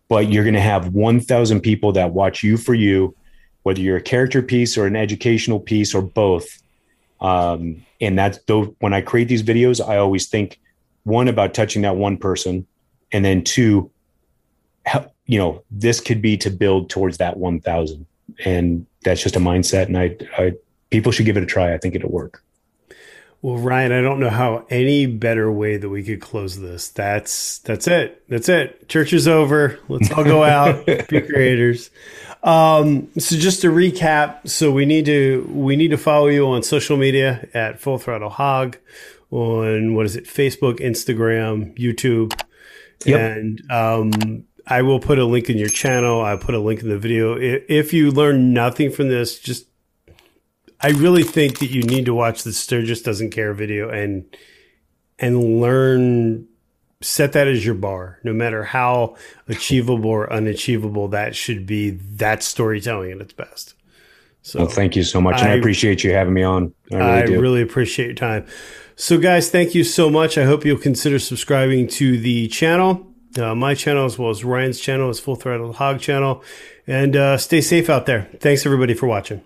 But you're going to have 1,000 people that watch you for you whether you're a character piece or an educational piece or both. Um, and that's though when I create these videos, I always think one about touching that one person, and then two, how, you know, this could be to build towards that one thousand, and that's just a mindset. And I, I, people should give it a try. I think it'll work. Well, Ryan, I don't know how any better way that we could close this. That's that's it. That's it. Church is over. Let's all go out, be creators. Um, so just to recap, so we need to we need to follow you on social media at Full Throttle Hog on what is it? Facebook, Instagram, YouTube, yep. and um, I will put a link in your channel. I'll put a link in the video. If you learn nothing from this, just I really think that you need to watch the Sturgis doesn't care video and and learn set that as your bar, no matter how achievable or unachievable that should be. That's storytelling at its best. So well, thank you so much, and I, I appreciate you having me on. I, really, I really, appreciate your time. So, guys, thank you so much. I hope you'll consider subscribing to the channel, uh, my channel, as well as Ryan's channel, his Full Throttle Hog channel, and uh, stay safe out there. Thanks everybody for watching.